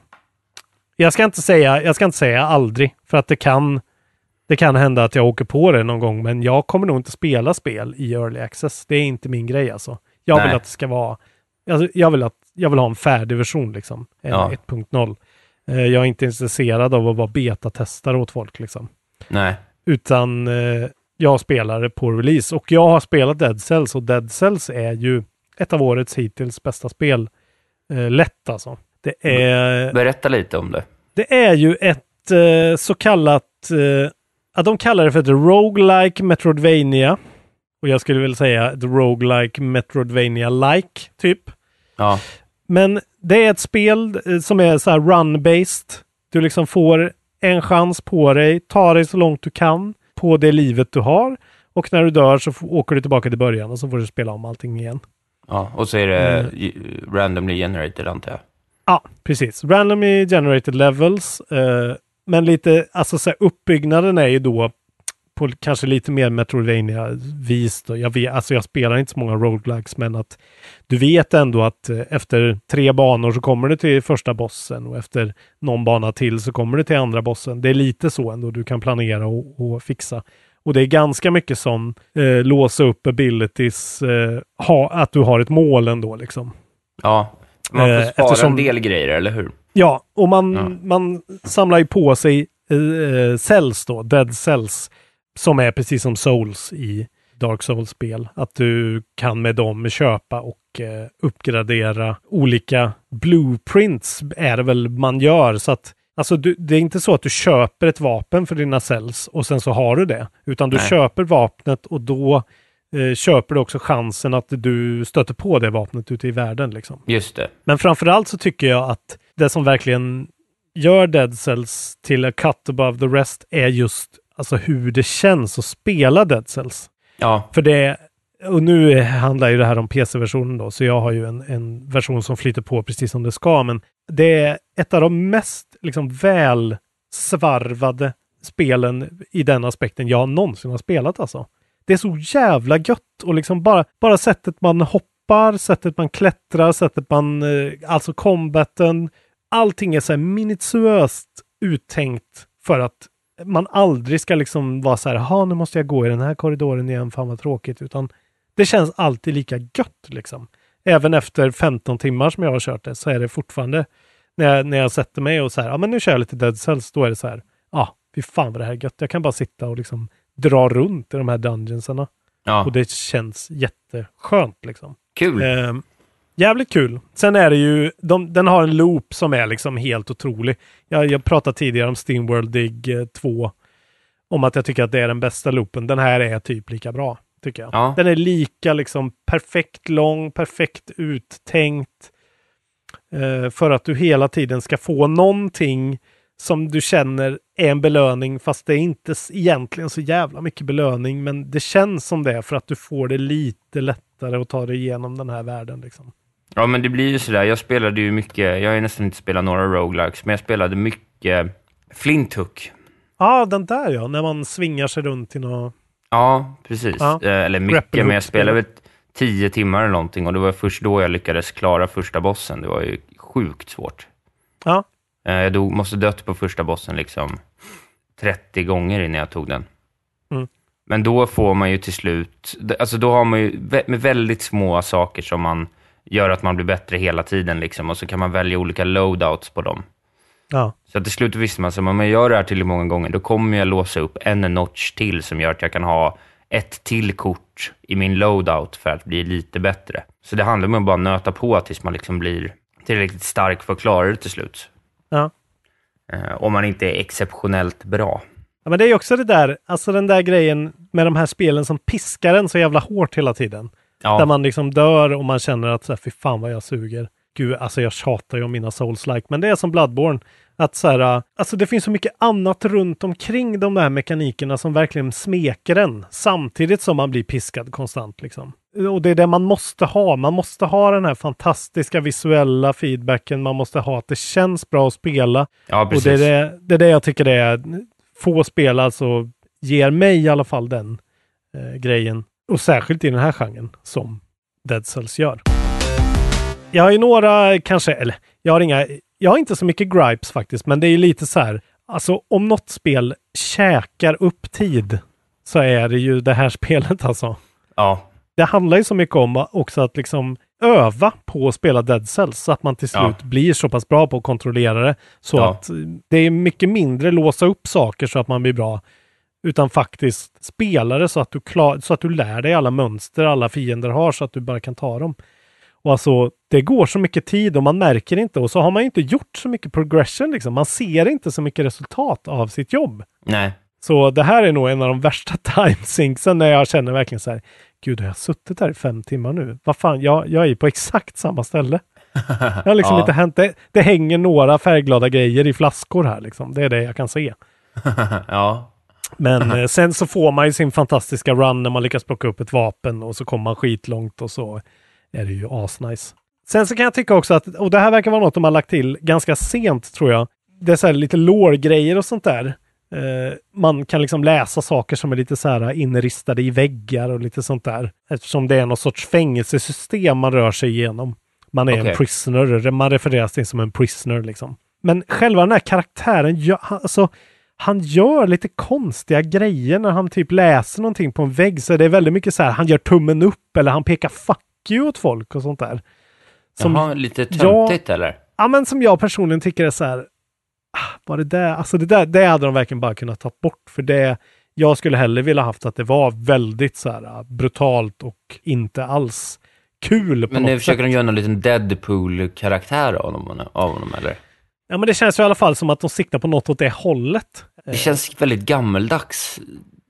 Jag ska inte säga, jag ska inte säga aldrig, för att det kan, det kan hända att jag åker på det någon gång, men jag kommer nog inte spela spel i early access. Det är inte min grej alltså. Jag vill Nej. att det ska vara, alltså, jag vill att, jag vill ha en färdig version liksom. En Ja. 1.0. Eh, Jag är inte intresserad av att vara betatestare åt folk liksom. Nej. Utan eh, jag spelar på release och jag har spelat Dead Cells och Dead Cells är ju ett av årets hittills bästa spel. Eh, lätt alltså. Det är, Berätta lite om det. det är ju ett eh, så kallat, eh, ja, de kallar det för ett roguelike Metroidvania. Och jag skulle väl säga ett roguelike Metroidvania-like, typ. Ja. Men det är ett spel eh, som är så här run-based. Du liksom får en chans på dig, ta dig så långt du kan på det livet du har. Och när du dör så åker du tillbaka till början och så får du spela om allting igen. ja. Och så är det Mm. randomly generated, antar jag. Ja, precis. Randomly generated levels. Eh, men lite, alltså så här, uppbyggnaden är ju då på kanske lite mer Metroidvania-vis. Jag, vet, alltså jag spelar inte så många roguelikes, men att du vet ändå att eh, efter tre banor så kommer du till första bossen och efter någon bana till så kommer du till andra bossen. Det är lite så ändå du kan planera och, och fixa. Och det är ganska mycket som eh, låsa upp abilities, eh, ha, att du har ett mål ändå liksom. Ja. Man får Eh, spara eftersom- en del grejer, eller hur? Ja, och man, Ja. man samlar ju på sig eh, cells då, dead cells, som är precis som souls i Dark Souls-spel. Att du kan med dem köpa och eh, uppgradera olika blueprints är det väl man gör. Så att Alltså du, det är inte så att du köper ett vapen för dina cells och sen så har du det. Utan du Nej. köper vapnet och då eh, köper du också chansen att du stöter på det vapnet ute i världen. Liksom. Just det. Men framförallt så tycker jag att det som verkligen gör Dead Cells till a cut above the rest är just alltså hur det känns att spela Dead Cells. Ja. För det, och nu handlar ju det här om PC-versionen då, så jag har ju en, en version som flyter på precis som det ska, men det är ett av de mest liksom väl svarvade spelen i den aspekten jag någonsin har spelat alltså. Det är så jävla gött och liksom bara, bara sättet man hoppar, sättet man klättrar, sättet man, eh, alltså combaten, allting är så här minutiöst uttänkt för att man aldrig ska liksom vara så här, ha nu måste jag gå i den här korridoren igen, fan vad tråkigt, utan det känns alltid lika gött liksom. Även efter 15 timmar som jag har kört det så är det fortfarande när jag, när jag sätter mig och så här, ja men nu kör jag lite Dead Cells, då är det så här, ja, fy fan vad det här är gött. Jag kan bara sitta och liksom dra runt i de här dungeonsarna. Ja, Och det känns jätteskönt liksom. kul. Eh, jävligt kul. Sen är det ju, de, den har en loop som är liksom helt otrolig. Jag, jag pratade tidigare om Steamworld Dig eh, 2. Om att jag tycker att det är den bästa loopen. Den här är typ lika bra, tycker jag. Ja. Den är lika liksom perfekt lång, perfekt uttänkt. Eh, för att du hela tiden ska få någonting som du känner är en belöning fast det är inte egentligen så jävla mycket belöning men det känns som det för att du får det lite lättare att ta dig igenom den här världen. Liksom. Ja, men det blir ju sådär. Jag spelade ju mycket, jag har ju nästan inte spelat några roguelikes, men jag spelade mycket Flinthook. Ja, den där ja, när man svingar sig runt i något... Ja, precis. Ja. Eh, Eller mycket, men jag spelade väl tio timmar eller någonting och det var först då jag lyckades klara första bossen. Det var ju sjukt svårt. Ja, Eh, Jag dog, måste dött på första bossen liksom 30 gånger innan jag tog den. Mm. Men då får man ju till slut, alltså då har man ju med väldigt små saker som man gör att man blir bättre hela tiden liksom och så kan man välja olika loadouts på dem. ja, Så till slut visste man att om jag gör det här tillräckligt många gånger, då kommer jag låsa upp en notch till som gör att jag kan ha ett till kort i min loadout för att bli lite bättre. Så det handlar om att bara nöta på tills man liksom blir tillräckligt stark för att klara det till slut. ja. Eh, om man inte är exceptionellt bra. Ja, men det är ju också det där, alltså den där grejen med de här spelen som piskar en så jävla hårt hela tiden. Ja, Där man liksom dör och man känner att så här, fy fan vad jag suger. Gud, alltså jag tjatar ju om mina souls-like, men det är som Bloodborne. Att så här, alltså det finns så mycket annat runt omkring de där mekanikerna som verkligen smeker en. Samtidigt som man blir piskad konstant liksom. Och det är det man måste ha. Man måste ha den här fantastiska visuella feedbacken. Man måste ha att det känns bra att spela. ja Och precis. det är det, det är det jag tycker det är. Få spel alltså ger mig i alla fall den eh, grejen. Och särskilt i den här genren som Dead Cells gör. Jag har ju några kanske, eller jag har inga, jag har inte så mycket gripes faktiskt, men det är ju lite så här. Alltså om något spel käkar upp tid så är det ju det här spelet alltså. Ja, Det handlar ju så mycket om också att liksom öva på att spela Dead Cells så att man till Ja. slut blir så pass bra på att kontrollera det. Så Ja. att eh, det är mycket mindre låsa upp saker så att man blir bra. Utan faktiskt spela det så att du, klar, så att du lär dig alla mönster alla fiender har så att du bara kan ta dem. Och alltså, det går så mycket tid och man märker inte och så har man inte gjort så mycket progression liksom. Man ser inte så mycket resultat av sitt jobb. nej. Så det här är nog en av de värsta timesinksen när jag känner verkligen så här. Gud, har jag suttit här i fem timmar nu? Vad fan, jag, jag är på exakt samma ställe. Det har liksom Ja. inte hänt. Det, det hänger några färgglada grejer i flaskor här liksom. Det är det jag kan se. ja. Men eh, sen så får man ju sin fantastiska run när man lyckas plocka upp ett vapen och så kommer man skitlångt och så är det ju asnice. Sen så kan jag tycka också att, och det här verkar vara något de har lagt till ganska sent tror jag. Det är så här lite lore-grejer och sånt där. Eh, man kan liksom läsa saker som är lite så här inristade i väggar och lite sånt där. Eftersom det är någon sorts fängelsesystem man rör sig igenom. Man är Okej. en prisoner, man refereras till som en prisoner liksom. Men själva den här karaktären, han- alltså, han gör lite konstiga grejer när han typ läser någonting på en vägg. Så det är väldigt mycket så här, han gör tummen upp eller han pekar fuck you åt folk och sånt där. Som, Jaha, lite töntigt eller? ja, men som jag personligen tycker är så här, ah, var det där, alltså det där, det hade de verkligen bara kunnat ta bort för det, jag skulle hellre vilja haft att det var väldigt så här ah, brutalt och inte alls kul på Men nu försöker sätt. de göra någon liten Deadpool-karaktär av honom, av honom eller? Ja, men det känns ju i alla fall som att de siktar på något åt det hållet. Det känns väldigt gammeldags.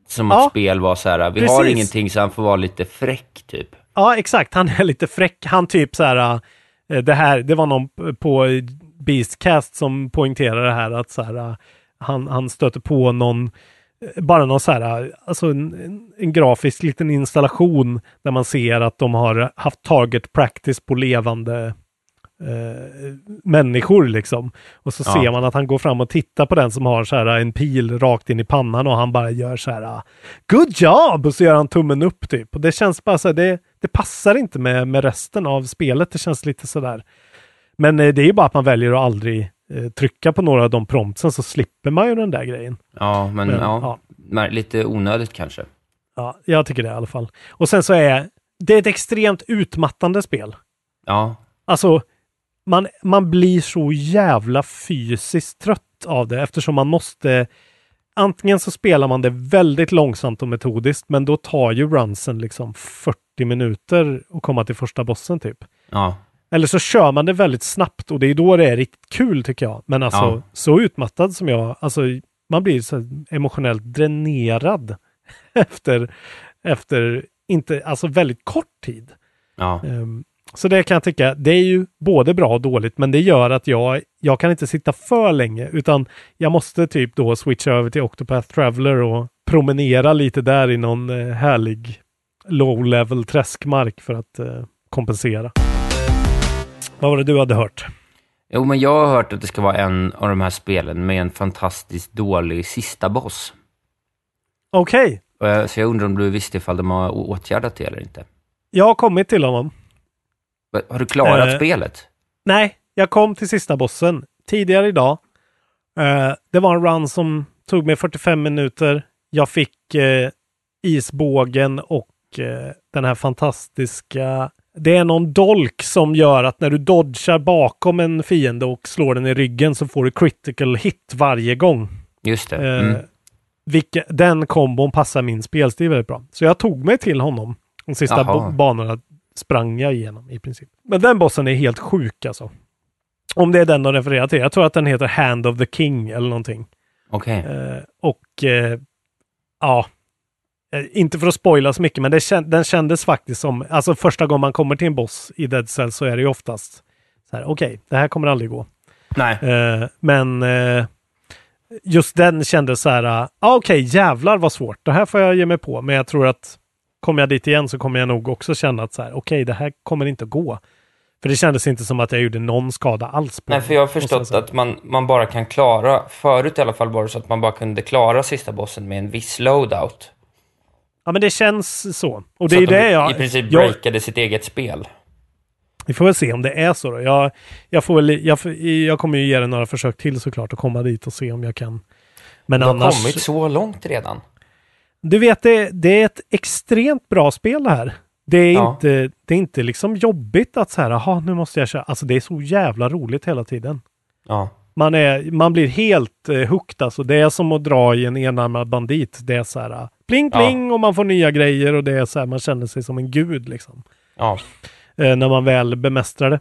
Som Ja, att spel var så här, vi har precis. ingenting så han får vara lite fräck typ. Ja, exakt. Han är lite fräck. Han typ så här, eh, det här, det var någon på Beastcast som poängterade det här att så här, eh, han, han stöter på någon, eh, bara någon så här, alltså en, en- en grafisk liten installation där man ser att de har haft target practice på levande eh, människor liksom. Och så Ja. ser man att han går fram och tittar på den som har så här en pil rakt in i pannan och han bara gör så här Good job! Och så gör han tummen upp typ. Och det känns bara så här, det, det passar inte med, med resten av spelet. Det känns lite sådär. Men eh, det är ju bara att man väljer att aldrig eh, trycka på några av de promptsen så slipper man ju den där grejen. Ja, men, Men, ja, ja. lite onödigt kanske. Ja, jag tycker det i alla fall. Och sen så är det ett extremt utmattande spel. Ja, Alltså, man, man blir så jävla fysiskt trött av det eftersom man måste antingen så spelar man det väldigt långsamt och metodiskt, men då tar ju runsen liksom 40 minuter att komma till första bossen typ. Ja. Eller så kör man det väldigt snabbt och det är då det är riktigt kul tycker jag. Men alltså Ja. så utmattad som jag, alltså man blir så emotionellt dränerad efter, efter inte, alltså väldigt kort tid. Ja. Ehm, så det kan jag tycka, det är ju både bra och dåligt, men det gör att jag, jag kan inte sitta för länge, utan jag måste typ då switcha över till Octopath Traveler och promenera lite där i någon eh, härlig low-level träskmark för att eh, kompensera. Vad var det du hade hört? Jo, men jag har hört att det ska vara en av de här spelen med en fantastiskt dålig sista boss. Okej, jag- Så jag undrar om du visste ifall de har åtgärdat det eller inte. jag har kommit till honom. Har du klarat Eh, spelet? Nej, jag kom till sista bossen tidigare idag. Eh, det var en run som tog mig 45 minuter. Jag fick eh, isbågen och eh, den här fantastiska... Det är någon dolk som gör att när du dodgar bakom en fiende och slår den i ryggen så får du critical hit varje gång. Just det. Eh, Mm. vilka, den kombon passar min spelstil väldigt bra. Så jag tog mig till honom. De sista banorna sprang jag igenom i princip. Men den bossen är helt sjuk alltså. Om det är den de refererar till. Jag tror att den heter Hand of the King eller någonting. Okej. Eh, och eh, ja, eh, inte för att spoila så mycket, men det kän- den kändes faktiskt som, alltså första gången man kommer till en boss i Dead Cell så är det ju oftast så här, okej, det här kommer aldrig gå. Nej. Eh, men eh, just den kändes så här, ah, okej, jävlar vad svårt. Det här får jag ge mig på. Men jag tror att kommer jag dit igen så kommer jag nog också känna att så här, okej, det här kommer inte att gå. För det kändes inte som att jag gjorde någon skada alls. På Nej, för jag har förstått säga. att man, man bara kan klara, förut i alla fall var det så att man bara kunde klara sista bossen med en viss loadout. Ja, men det känns så. Och det så är de det jag... i princip jag breakade sitt eget spel. vi får väl se om det är så då. Jag, jag, får väl, jag, jag kommer ju ge det några försök till såklart och komma dit och se om jag kan. Men Det har annars... kommit så långt redan. Du vet, det, det är ett extremt bra spel det här. Det är, Ja. inte, det är inte liksom jobbigt att så här, aha, nu måste jag köra. Alltså det är så jävla roligt hela tiden. Ja. Man, är, man blir helt eh, hooked alltså. Det är som att dra i en enarmad bandit. Det är så här, pling pling och man får nya grejer och det är så här, man känner sig som en gud liksom. Ja. Eh, när man väl bemästrar det.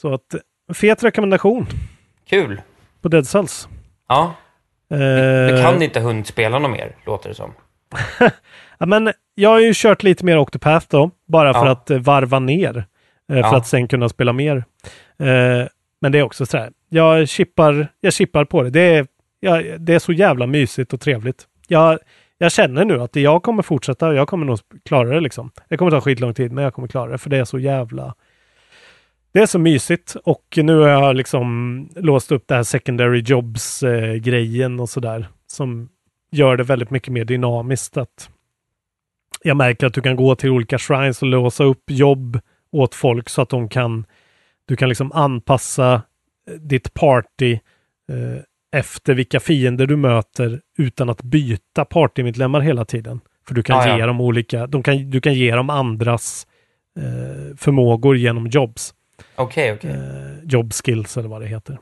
Så att, fet rekommendation Kul. på Dead Cells. Ja. Eh, Du kan inte hundspela något mer, låter det som. Ja, men jag har ju kört lite mer Octopath då, bara för Ja. att eh, varva ner. Eh, Ja. För att sen kunna spela mer. Eh, men det är också så här, jag chippar, jag chippar på det. Det är, jag, det är så jävla mysigt och trevligt. Jag, jag känner nu att jag kommer fortsätta och jag kommer nog klara det liksom. Det kommer ta skitlång tid, men jag kommer klara det för det är så jävla det är så mysigt och nu har jag liksom låst upp det här secondary jobs eh, grejen och sådär som gör det väldigt mycket mer dynamiskt. Att jag märker att du kan gå till olika shrines och låsa upp jobb åt folk så att de kan du kan liksom anpassa eh, ditt party eh, efter vilka fiender du möter utan att byta partymedlemmar hela tiden. För du kan Ja, ja. ge dem olika, de kan, du kan ge dem andras eh, förmågor genom jobs. Okej, okej. Eh, job skills eller vad det heter.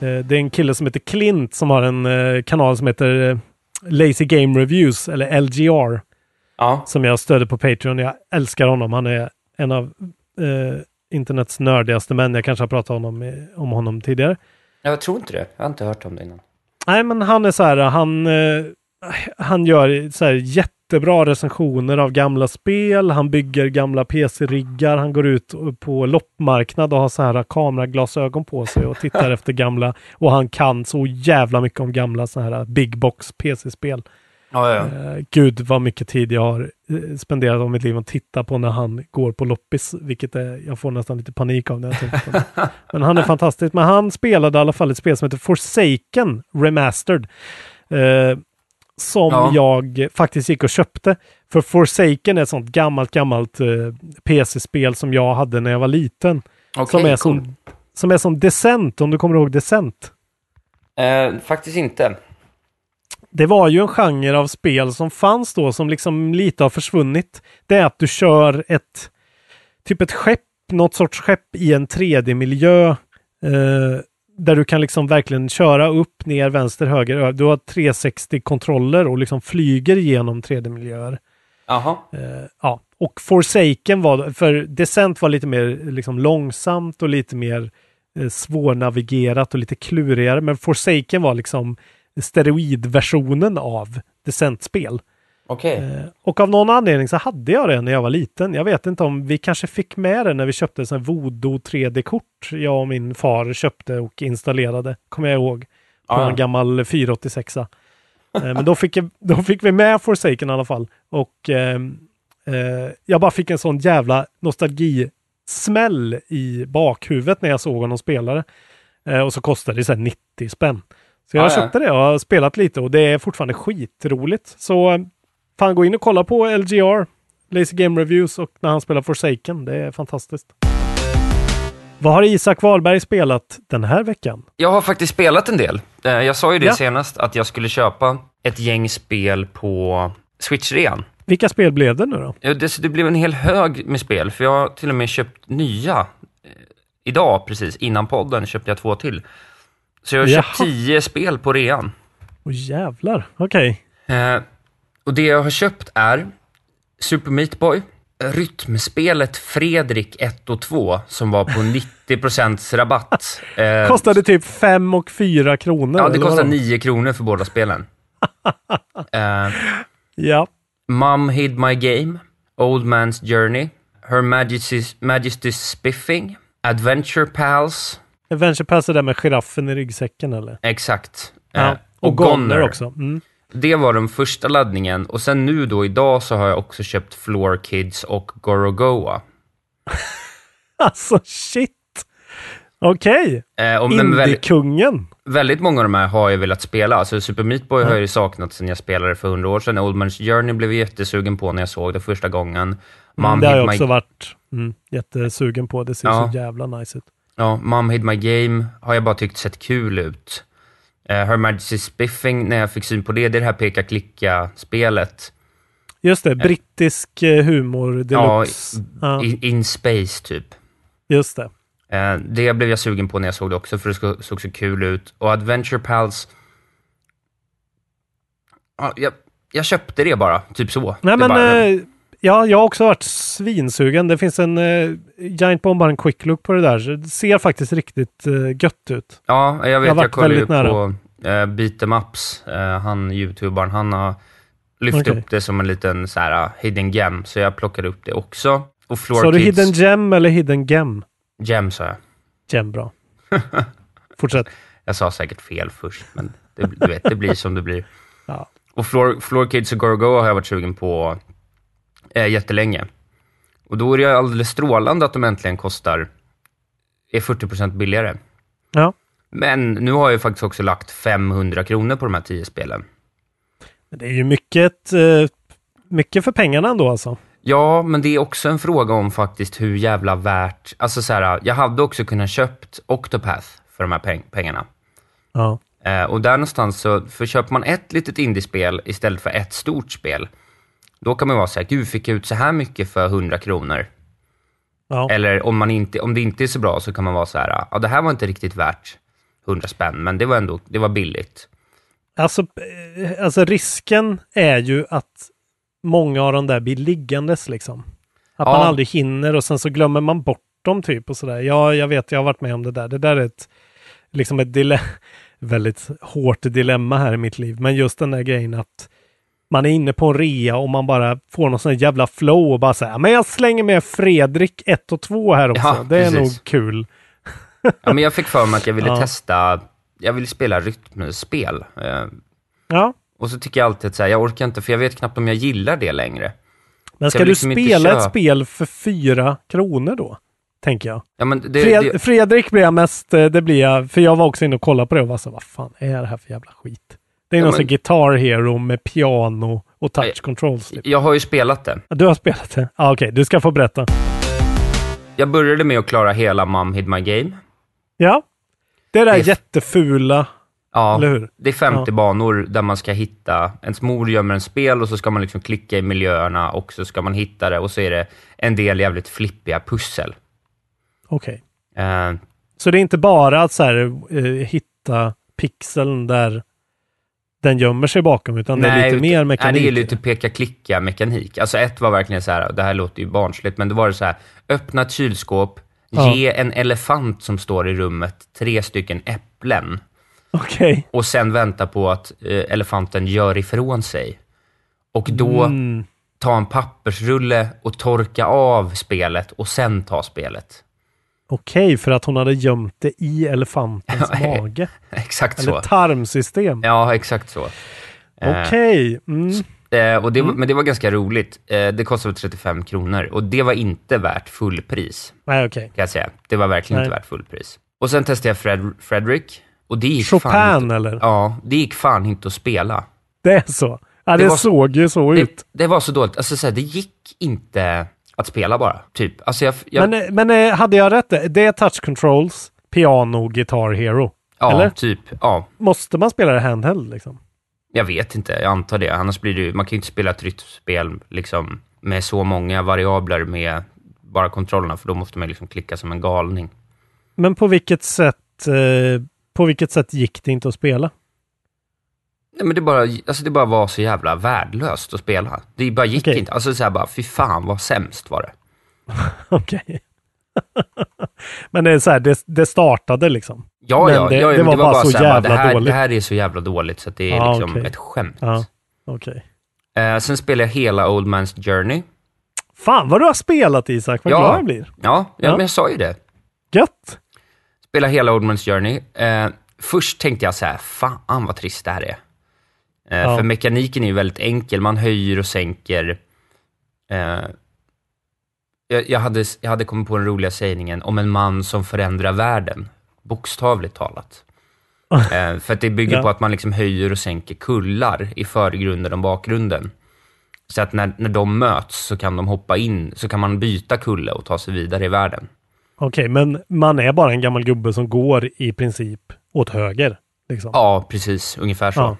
Eh, det är en kille som heter Clint som har en eh, kanal som heter Lazy Game Reviews eller LGR. Ja. Som jag stöder på Patreon. Jag älskar honom. Han är en av internets nördigaste män. Jag kanske har pratat om, eh, om honom tidigare. Jag tror inte det. Jag har inte hört om det innan. Nej, men han är så här, han, han gör så här jättebra recensioner av gamla spel. Han bygger gamla PC-riggar. Han går ut på loppmarknad och har så här kameraglasögon på sig och tittar efter gamla. Och han kan så jävla mycket om gamla så här big box PC-spel. Ja, ja. Eh, Gud vad mycket tid jag har eh, spenderat av mitt liv att titta på när han går på loppis, vilket är, jag får nästan lite panik av när jag tänker på det. Men han är fantastisk. Men han spelade i alla fall ett spel som heter Forsaken Remastered. Eh, som Ja. jag faktiskt gick och köpte. För Forsaken är ett sånt gammalt, gammalt eh, PC-spel som jag hade när jag var liten. Okej, som, är cool. som, som är som Descent, om du kommer ihåg Descent. Eh, faktiskt inte. Det var ju en genre av spel som fanns då som liksom lite har försvunnit. Det är att du kör ett typ ett skepp, något sorts skepp i en 3D-miljö. Eh, där du kan liksom verkligen köra upp, ner, vänster, höger. Du har 360-kontroller och liksom flyger igenom 3D-miljöer. Jaha. Eh, ja, och Forsaken var, för Descent var lite mer liksom långsamt och lite mer eh, svårnavigerat och lite klurigare. Men Forsaken var liksom steroidversionen av Descent-spel. Okej. Eh, och av någon anledning så hade jag det när jag var liten. Jag vet inte om vi kanske fick med det när vi köpte en sån Voodoo 3D-kort. Jag och min far köpte och installerade, kommer jag ihåg. På Ah, ja. en gammal 486. Eh, men då fick, jag, då fick vi med Forsaken i alla fall. Och ehm, eh, jag bara fick en sån jävla nostalgismäll i bakhuvudet när jag såg honom spela. Eh, och så kostade det så här 90 spänn. Så jag Ah, ja. köpte det och har spelat lite och det är fortfarande skitroligt. Så eh, fan gå in och kolla på LGR, Lazy Game Reviews och när han spelar Forsaken. Det är fantastiskt. Vad har Isak Wahlberg spelat den här veckan? Jag har faktiskt spelat en del. Eh, Jag sa ju det Ja. senast, att jag skulle köpa ett gäng spel på Switch-rean. Vilka spel blev det nu då? Det, det blev en hel hög med spel, för jag har till och med köpt nya. Eh, Idag, precis innan podden, köpte jag två till. Så jag har köpt Jaha. tio spel på rean. Åh jävlar, okej. Eh, och det jag har köpt är Super Meat Boy, rytmspelet Fredrik 1 och 2 som var på 90% rabatt. Eh, Kostade typ 5 och 4 kronor. Ja, det vadå? 9 kronor för båda spelen. eh, Ja, Mum Hid My Game, Old Man's Journey, Her Majesty's, Majesty's Spiffing, Adventure Pals, Adventure Pass är där med giraffen i ryggsäcken eller? exakt. Eh, Ja. Och, Goner också. Mm. Det var den första laddningen och sen nu då idag så har jag också köpt Floor Kids och Gorogoa. Alltså shit! Okej, Eh, men väldigt, Indie-kungen. väldigt många av de här har jag velat spela. Alltså Super Meat Boy har jag ju saknat sen jag spelade för hundra år sedan. Old Man's Journey blev jag jättesugen på när jag såg det första gången. Mom Mm, det har jag My också varit mm, jättesugen på. Det ser Ja. så jävla nice ut. Ja, Mom Hid My Game har jag bara tyckt sett kul ut. Uh, Her Majesty's Spiffing, när jag fick syn på det, det är det här peka-klicka-spelet. Just det, brittisk eh, humor deluxe. Ja, in space typ. just det. Eh, det blev jag sugen på när jag såg det också, för det såg så kul ut. Och Adventure Pals... Ja, jag, jag köpte det bara, typ så. Nej Det men, bara, eh, ja, jag har också varit svinsugen. Det finns en eh, Giant Bomb har en quick look på det där. Det ser faktiskt riktigt eh, gött ut. Ja, jag Jag vet. Jag, varit kollade ju nära. på uh, Beat 'em Ups. Eh, han, youtubern, han har lyft Okej. upp det som en liten så här, uh, hidden gem, så jag plockade upp det också. Och Floor Så du. Hidden Gem eller Hidden Gem? Gem, sa jag. Gem, bra. Fortsätt. Jag sa säkert fel först, men det, du vet, det blir som det blir. Ja. Och Floor, Floor Kids och Gorgo har jag varit sugen på eh, jättelänge. Och då är det alldeles strålande att de äntligen kostar, är 40% billigare. Ja. Men nu har jag faktiskt också lagt 500 kronor på de här 10 spelen. Det är ju mycket, eh, mycket för pengarna ändå alltså. Ja, men det är också en fråga om faktiskt hur jävla värt... Alltså så här, jag hade också kunnat köpt Octopath för de här peng- pengarna. Ja. Eh, och där någonstans så, för köper man ett litet indiespel istället för ett stort spel, då kan man vara så här, gud, fick jag ut så här mycket för 100 kronor? Ja. Eller om, man inte, om det inte är så bra så kan man vara så här, ja, det här var inte riktigt värt 100 spänn, men det var ändå, det var billigt. Alltså, eh, alltså risken är ju att många av de där blir liggandes liksom. Att Ja. man aldrig hinner och sen så glömmer man bort dem typ och sådär. Ja, jag vet, jag har varit med om det där. Det där är ett, liksom ett dile väldigt hårt dilemma här i mitt liv. Men just den där grejen att man är inne på en rea och man bara får någon sån här jävla flow och bara säga men jag slänger med Fredrik 1 och 2 här också. Ja, det är precis. nog kul. Ja, men jag fick för mig att jag ville Ja. testa, jag ville spela rytmspel. Eh, Ja, och så tycker jag alltid att så här, jag orkar inte, för jag vet knappt om jag gillar det längre. men ska du liksom inte spela ett spel för fyra kronor då? Tänker jag. Ja, men det, Fred det, Fredrik blir jag mest, eh, det blir jag, för jag var också inne och kollade på det och var så vad fan är det här för jävla skit? Det är Ja, någon men- Guitar Hero med piano och touch Nej. controls. Typ. jag har ju spelat det. Du har spelat det? Ah, Okej, du ska få berätta. Jag började med att klara hela Mum Hid My Game. Ja, det är det där Det jättefula, Ja, det är 50 Ja. banor där man ska hitta, ens mor gömmer en spel och så ska man liksom klicka i miljöerna och så ska man hitta det och så är det en del jävligt flippiga pussel. Okej. Eh, Så det är inte bara att så här, eh, hitta pixeln där den gömmer sig bakom, utan det är lite ut- mer mekanik. Nej, det är lite peka-klicka-mekanik. Alltså ett var verkligen så här, det här låter ju barnsligt, men det var det så här, öppna ett kylskåp, Ja. ge en elefant som står i rummet tre stycken äpplen Okej. och sen vänta på att eh, elefanten gör ifrån sig. Och då Mm. ta en pappersrulle och torka av spelet och sen ta spelet. Okej, för att hon hade gömt det i elefantens mage. Exakt Eller så. tarmsystem. Ja, exakt så. Eh, Okej. Mm. Eh, och det, var- Men det var ganska roligt. Eh, det kostade 35 kronor och det var inte värt fullpris, Nej, okej. kan jag säga. Det var verkligen Nej. inte värt fullpris. Och sen testade jag Fred, Fredrik och det gick fan Chopin inte, eller? Ja, det gick fan inte att spela. Det är så. Ja, det, Det var så- såg ju så ut. Det, det var så dåligt. Alltså, så här, det gick inte att spela bara, typ. Alltså, jag, jag, Men, men eh, hade jag rätt? Det är touch controls, piano, guitar hero. ja, eller? typ. Ja, Måste man spela det handheld liksom? jag vet inte. Jag antar det. Annars blir det ju, man kan ju inte spela ett rytmspel liksom, med så många variabler med bara kontrollerna, för då måste man liksom klicka som en galning. Men på vilket sätt, eh, på vilket sätt gick det inte att spela? Nej, men det bara, alltså det bara var så jävla värdelöst att spela. Det bara gick Okej. inte. Alltså så här bara, fy fan vad sämst var det. Okej. men det är så här, det, det startade liksom. Ja, ja, det- ja, det men var bara så så här, jävla det, här, dåligt. det här är så jävla dåligt så att det är Ja, liksom okej. ett skämt. Ja, okej. Eh, sen spelade jag hela Old Man's Journey. Fan vad du har spelat Isak, vad Ja. glad jag blir. Ja, ja, Ja. men jag sa ju det. Gött! Spela hela Old Man's Journey. Eh, först tänkte jag så här, fan vad trist det här är. Eh, Ja. För mekaniken är ju väldigt enkel, man höjer och sänker. Eh, jag, hade, jag hade kommit på den roliga sägningen om en man som förändrar världen, bokstavligt talat. Eh, för att det bygger Ja. på att man liksom höjer och sänker kullar i förgrunden och bakgrunden. Så att när, när de möts så kan de hoppa in, så kan man byta kulle och ta sig vidare i världen. Okej, men man är bara en gammal gubbe som går i princip åt höger. Liksom. Ja, precis. Ungefär så. Ja.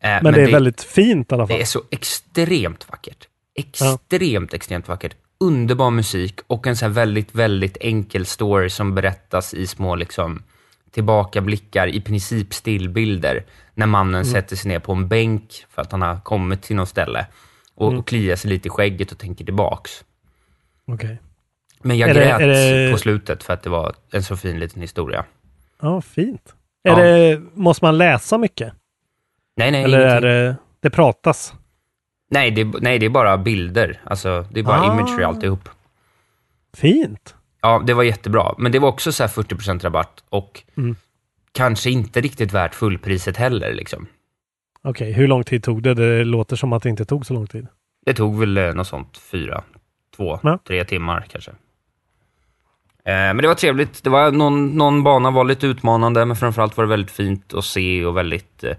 Eh, men, det är väldigt fint i alla fall. Det är så extremt vackert. Extremt, extremt vackert. Underbar musik och en så väldigt, väldigt enkel story som berättas i små liksom tillbakablickar, i princip stillbilder, när mannen Mm. sätter sig ner på en bänk för att han har kommit till något ställe och, Mm. och kliar sig lite i skägget och tänker tillbaks. Okej. Men jag Är det- grät är det- på slutet för att det var en så fin liten historia. Ja, fint. Är Ja. det, måste man läsa mycket? Nej, nej, Eller är ingenting. det, det pratas? Nej, det, är- nej, det är bara bilder. Alltså, det är bara Ah. imagery alltihop. Fint. Ja, det var jättebra. Men det var också så här 40% rabatt och Mm. kanske inte riktigt värt fullpriset heller. Liksom. Okej, hur lång tid tog det? Det låter som att det inte tog så lång tid. Det tog väl eh, något sånt, fyra, två, Ja. tre timmar kanske. Eh, men det var trevligt. Det var någon, någon bana var lite utmanande, men framförallt var det väldigt fint att se och väldigt... Eh,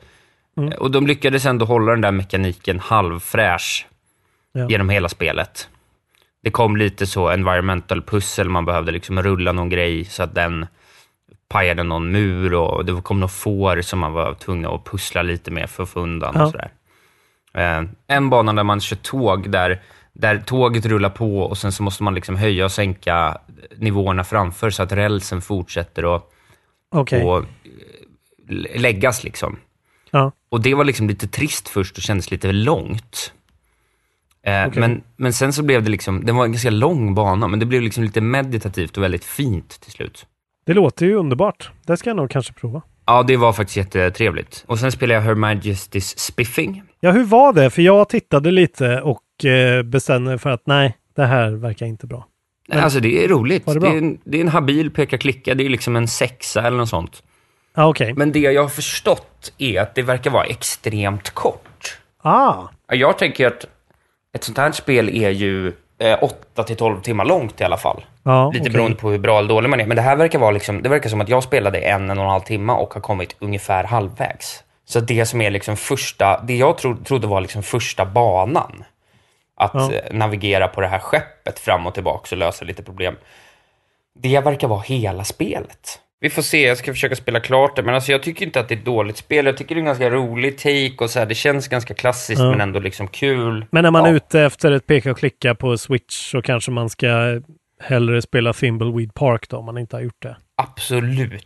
Mm. Och de lyckades ändå hålla den där mekaniken halvfräsch Ja. genom hela spelet. Det kom lite så environmental pussel, man behövde liksom rulla någon grej så att den pajade någon mur och det kom några får som man var tvungen att pussla lite med för att få undan Ja. och sådär. Eh, en bana där man kör tåg, där, där tåget rullar på och sen så måste man liksom höja och sänka nivåerna framför så att rälsen fortsätter att och, eh, lä- läggas. Liksom. Ja. Och det var liksom lite trist först och kändes lite långt. Eh, Okej. men, men sen så blev det liksom, det var en ganska lång bana, men det blev liksom lite meditativt och väldigt fint till slut. Det låter ju underbart. Det ska jag nog kanske prova. Ja, det var faktiskt jättetrevligt. Och sen spelade jag Her Majesty's Spiffing. Ja, hur var det? För jag tittade lite och eh, bestämde för att nej, det här verkar inte bra. Men- alltså det är roligt. Det det, är en, det är en habil peka-klicka, det är liksom en sexa eller något sånt. Ja, okej. Men det jag har förstått är att det verkar vara extremt kort. Ah, Ja, Jag tänker att ett sånt här spel är ju eh, 8 till 12 timmar långt i alla fall. ja, Lite okej. beroende på hur bra eller dålig man är. Men det här verkar vara liksom, det verkar som att jag spelade en, en och en halv timme och har kommit ungefär halvvägs. Så det som är liksom första, det jag tro, trodde var liksom första banan. Att Ja. eh, navigera på det här skeppet fram och tillbaka och lösa lite problem. Det verkar vara hela spelet. Vi får se, jag ska försöka spela klart det. Men alltså jag tycker inte att det är ett dåligt spel. Jag tycker det är en ganska rolig take och så här, det känns ganska klassiskt Ja. men ändå liksom kul. Men när man Ja. är ute efter ett peka och klicka på Switch så kanske man ska hellre spela Thimbleweed Park då, om man inte har gjort det. Absolut.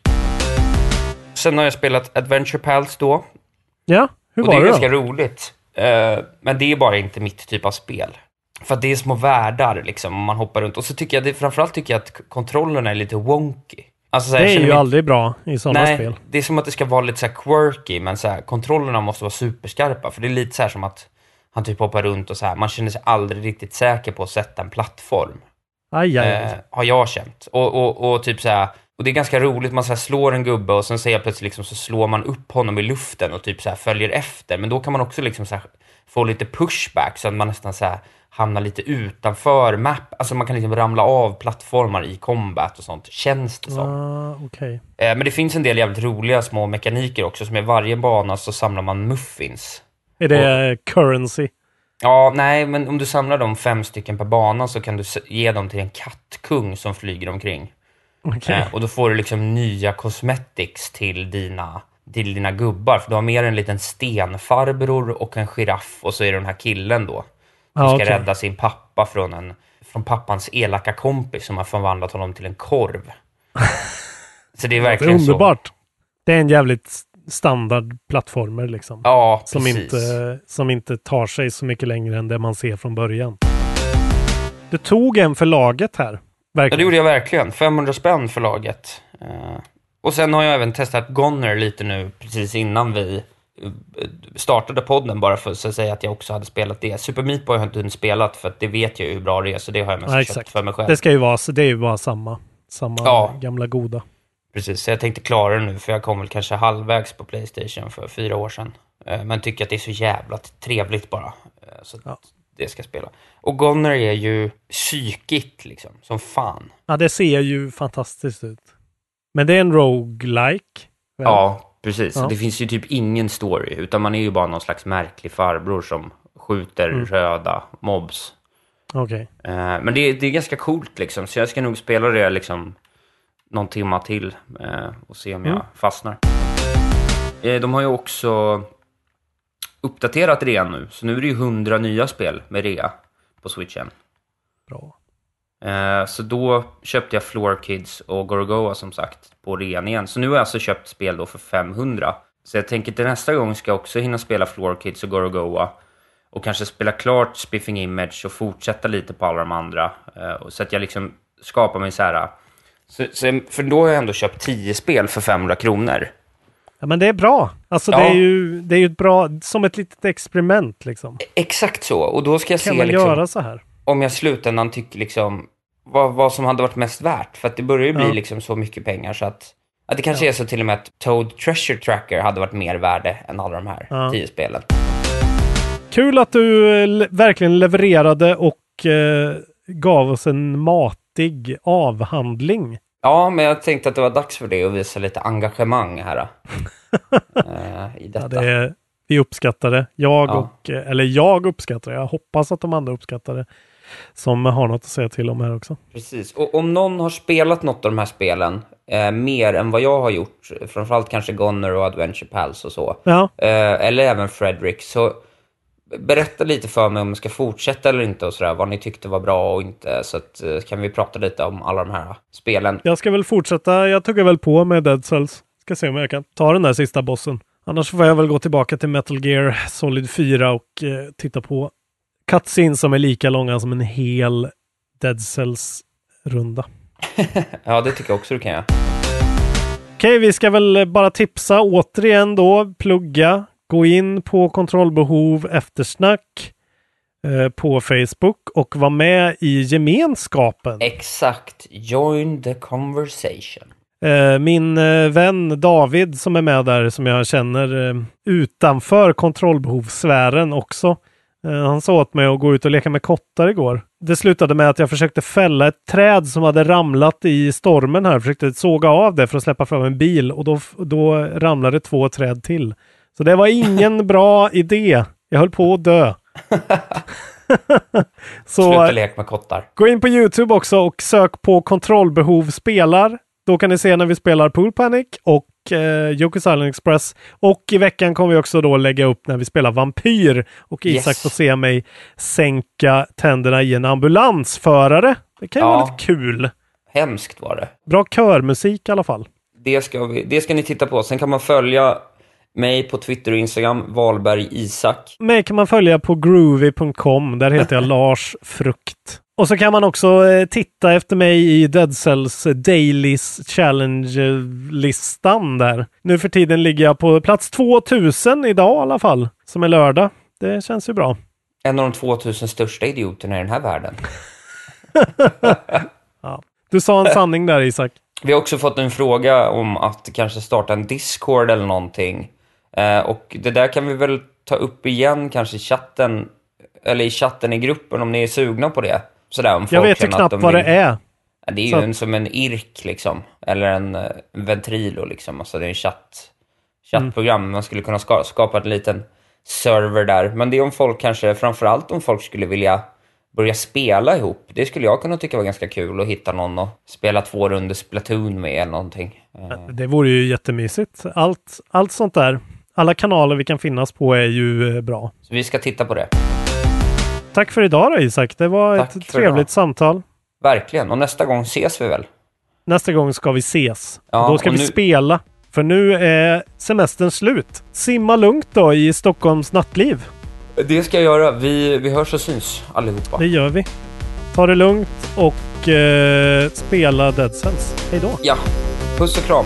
Sen har jag spelat Adventure Pals då. Ja, hur och var det är det ganska då? roligt. Eh, men det är bara inte mitt typ av spel. För att det är små världar liksom, och man hoppar runt. Och så tycker jag, det, framförallt tycker jag att kontrollerna är lite wonky. Alltså, så här, Det är ju mig- aldrig bra i sådana Nej, spel. det är som att det ska vara lite så quirky, men så här, kontrollerna måste vara superskarpa. För det är lite så här som att han typ hoppar runt och så här, man känner sig aldrig riktigt säker på att sätta en plattform. Aj, aj, Eh, har jag känt. Och, och, och typ så här, och det är ganska roligt, man så slår en gubbe och sen säger jag plötsligt liksom, så slår man upp honom i luften och typ så följer efter. Men då kan man också liksom så få lite pushback så att man nästan så här hamnar lite utanför map. Alltså man kan liksom ramla av plattformar i combat och sånt, känns det som. Ah, Okej. Eh, Men det finns en del jävligt roliga små mekaniker också, som i varje bana så samlar man muffins. Är det currency? Ja, nej, men om du samlar dem fem stycken per bana så kan du ge dem till en kattkung som flyger omkring. Okej. Eh, och då får du liksom nya cosmetics till dina, till dina gubbar. För du har mer en liten stenfarbror och en giraff och så är det den här killen då. Ja, ska okej. rädda sin pappa från, en, från pappans elaka kompis som har förvandlat honom till en korv. så det är Det är verkligen så. underbart. Det är en jävligt s- standard plattformer liksom. Ja, som, precis. inte, som inte tar sig så mycket längre än det man ser från början. Du tog en för laget här. Ja, det Verkligen. gjorde jag verkligen. 500 spänn för laget. Eh, och sen har jag även testat Goner lite nu, precis innan vi startade podden, bara för att säga att jag också hade spelat det. Super Meat Boy har jag inte hunnit spelat, för att det vet jag hur bra det är, så det har jag mest Ja, köpt exakt. för mig själv. Det ska ju vara. Det är ju bara samma. Samma Ja. gamla goda. Precis, så jag tänkte klara det nu, för jag kom väl kanske halvvägs på Playstation för fyra år sedan. Eh, men tycker att det är så jävla trevligt bara. Eh, så Ja. det ska spela. Och Goner är ju psykigt, liksom, som fan. Ja, det ser ju fantastiskt ut. Men det är en roguelike. väl? Ja, precis. Ja. Det finns ju typ ingen story, utan man är ju bara någon slags märklig farbror som skjuter Mm. röda mobs. Okej. Eh, men det, det är ganska coolt liksom, så jag ska nog spela det liksom någon timma till eh, och se om jag Mm. fastnar. Eh, de har ju också uppdaterat rean nu, så nu är det ju 100 nya spel med rea på switchen. Bra. Eh, Så då köpte jag Floor Kids och Gorogoa som sagt på rean igen. Så nu har jag alltså köpt spel då för 500. Så jag tänker till nästa gång ska jag också hinna spela Floor Kids och Gorogoa. Och kanske spela klart Spiffing Image och fortsätta lite på alla de andra. Eh, Så att jag liksom skapar mig så här... Så, så, för då har jag ändå köpt 10 spel för 500 kronor. Ja, men det är bra. Alltså Ja. det är ju det är ju ett bra, som ett litet experiment liksom. Exakt så. Och då ska jag Kan se man liksom, göra så här? om jag i slutändan tycker liksom vad, vad som hade varit mest värt. För att det börjar ju bli Ja. liksom så mycket pengar så att, att det kanske är så till och med att Toad Treasure Tracker hade varit mer värde än alla de här Ja. tio spelen. Kul att du eh, verkligen levererade och eh, gav oss en matig avhandling. Ja, men jag tänkte att det var dags för det och visa lite engagemang här. eh, I Ja, detta. det är, vi uppskattar det. Jag Ja. och, eh, eller jag uppskattar det. Jag hoppas att de andra uppskattar det. Som har något att säga till om här också. Precis. Och om någon har spelat något av de här spelen eh, mer än vad jag har gjort, framförallt kanske Goner och Adventure Pals och så, Ja, eh, eller även Fredrik, så berätta lite för mig om jag ska fortsätta eller inte och sådär, vad ni tyckte var bra och inte, så att, eh, kan vi prata lite om alla de här spelen. jag ska väl fortsätta. Jag tuggar väl på med Dead Cells. Ska se om jag kan ta den där sista bossen. Annars får jag väl gå tillbaka till Metal Gear Solid 4 och eh, titta på cutscenes som är lika långa som en hel Dead Cells-runda. Ja, det tycker jag också du kan göra. Okej, vi ska väl bara tipsa återigen då, plugga, gå in på kontrollbehov eftersnack eh, på Facebook och vara med i gemenskapen. Exakt. Join the conversation. Eh, min eh, vän David som är med där som jag känner utanför kontrollbehovssfären också. Eh, han sa åt mig att gå ut och leka med kottar igår. Det slutade med att jag försökte fälla ett träd som hade ramlat i stormen här. Försökte såga av det för att släppa fram en bil och då, då ramlade två träd till. Så det var ingen bra idé. Jag höll på att dö. Så Sluta leka med kottar. Gå in på Youtube också och sök på kontrollbehov spelar. Då kan ni se när vi spelar Pool Panic och eh, Yokos Island Express. Och i veckan kommer vi också då lägga upp när vi spelar Vampyr. Och Isak Yes. får se mig sänka tänderna i en ambulansförare. Det kan ju Ja. vara lite kul. Hemskt var det. Bra körmusik i alla fall. Det ska, vi, det ska ni titta på. Sen kan man följa mig på Twitter och Instagram, Valberg Isak. Mig kan man följa på groovy.com. Där heter jag Lars Frukt. Och så kan man också eh, titta efter mig i Dead Cells Dailies Challenge-listan där. Nu för tiden ligger jag på plats 2000 idag i alla fall, som är lördag. Det känns ju bra. En av de 2000 största idioterna i den här världen. ja. Du sa en sanning där Isak. Vi har också fått en fråga om att kanske starta en Discord eller någonting. Eh, och det där kan vi väl ta upp igen kanske i chatten, eller i chatten i gruppen om ni är sugna på det. Sådär, om Jag vet ju knappt de vad vill... det är. Det är ju att- en, som en IRK liksom, eller en, eh, en ventrilo liksom. Alltså det är en chatt, chattprogram. Man skulle kunna ska, skapa en liten server där. Men det är om folk kanske, framförallt om folk skulle vilja börja spela ihop. Det skulle jag kunna tycka var ganska kul att hitta någon och spela två runder Splatoon med eller någonting. Det vore ju jättemysigt. Allt, allt sånt där. Alla kanaler vi kan finnas på är ju eh, bra. Så vi ska titta på det. Tack för idag då Isak. Det var Tack ett trevligt idag. samtal. Verkligen. Och nästa gång ses vi väl? Nästa gång ska vi ses. Ja, då ska vi nu- spela. För nu är semestern slut. Simma lugnt då i Stockholms nattliv. Det ska jag göra. Vi, vi hörs och syns allihopa. Det gör vi. Ta det lugnt och eh, spela Dead Cells. Hej då. Ja. Puss och kram.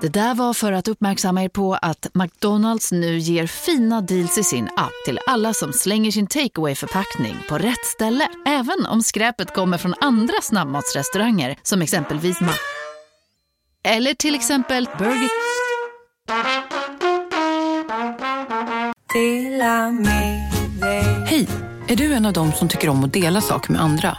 Det där var för att uppmärksamma er på att McDonalds nu ger fina deals i sin app till alla som slänger sin takeaway förpackning på rätt ställe. Även om skräpet kommer från andra snabbmatsrestauranger som exempelvis Ma... Eller till exempel Burger... Hej! Är du en av dem som tycker om att dela saker med andra?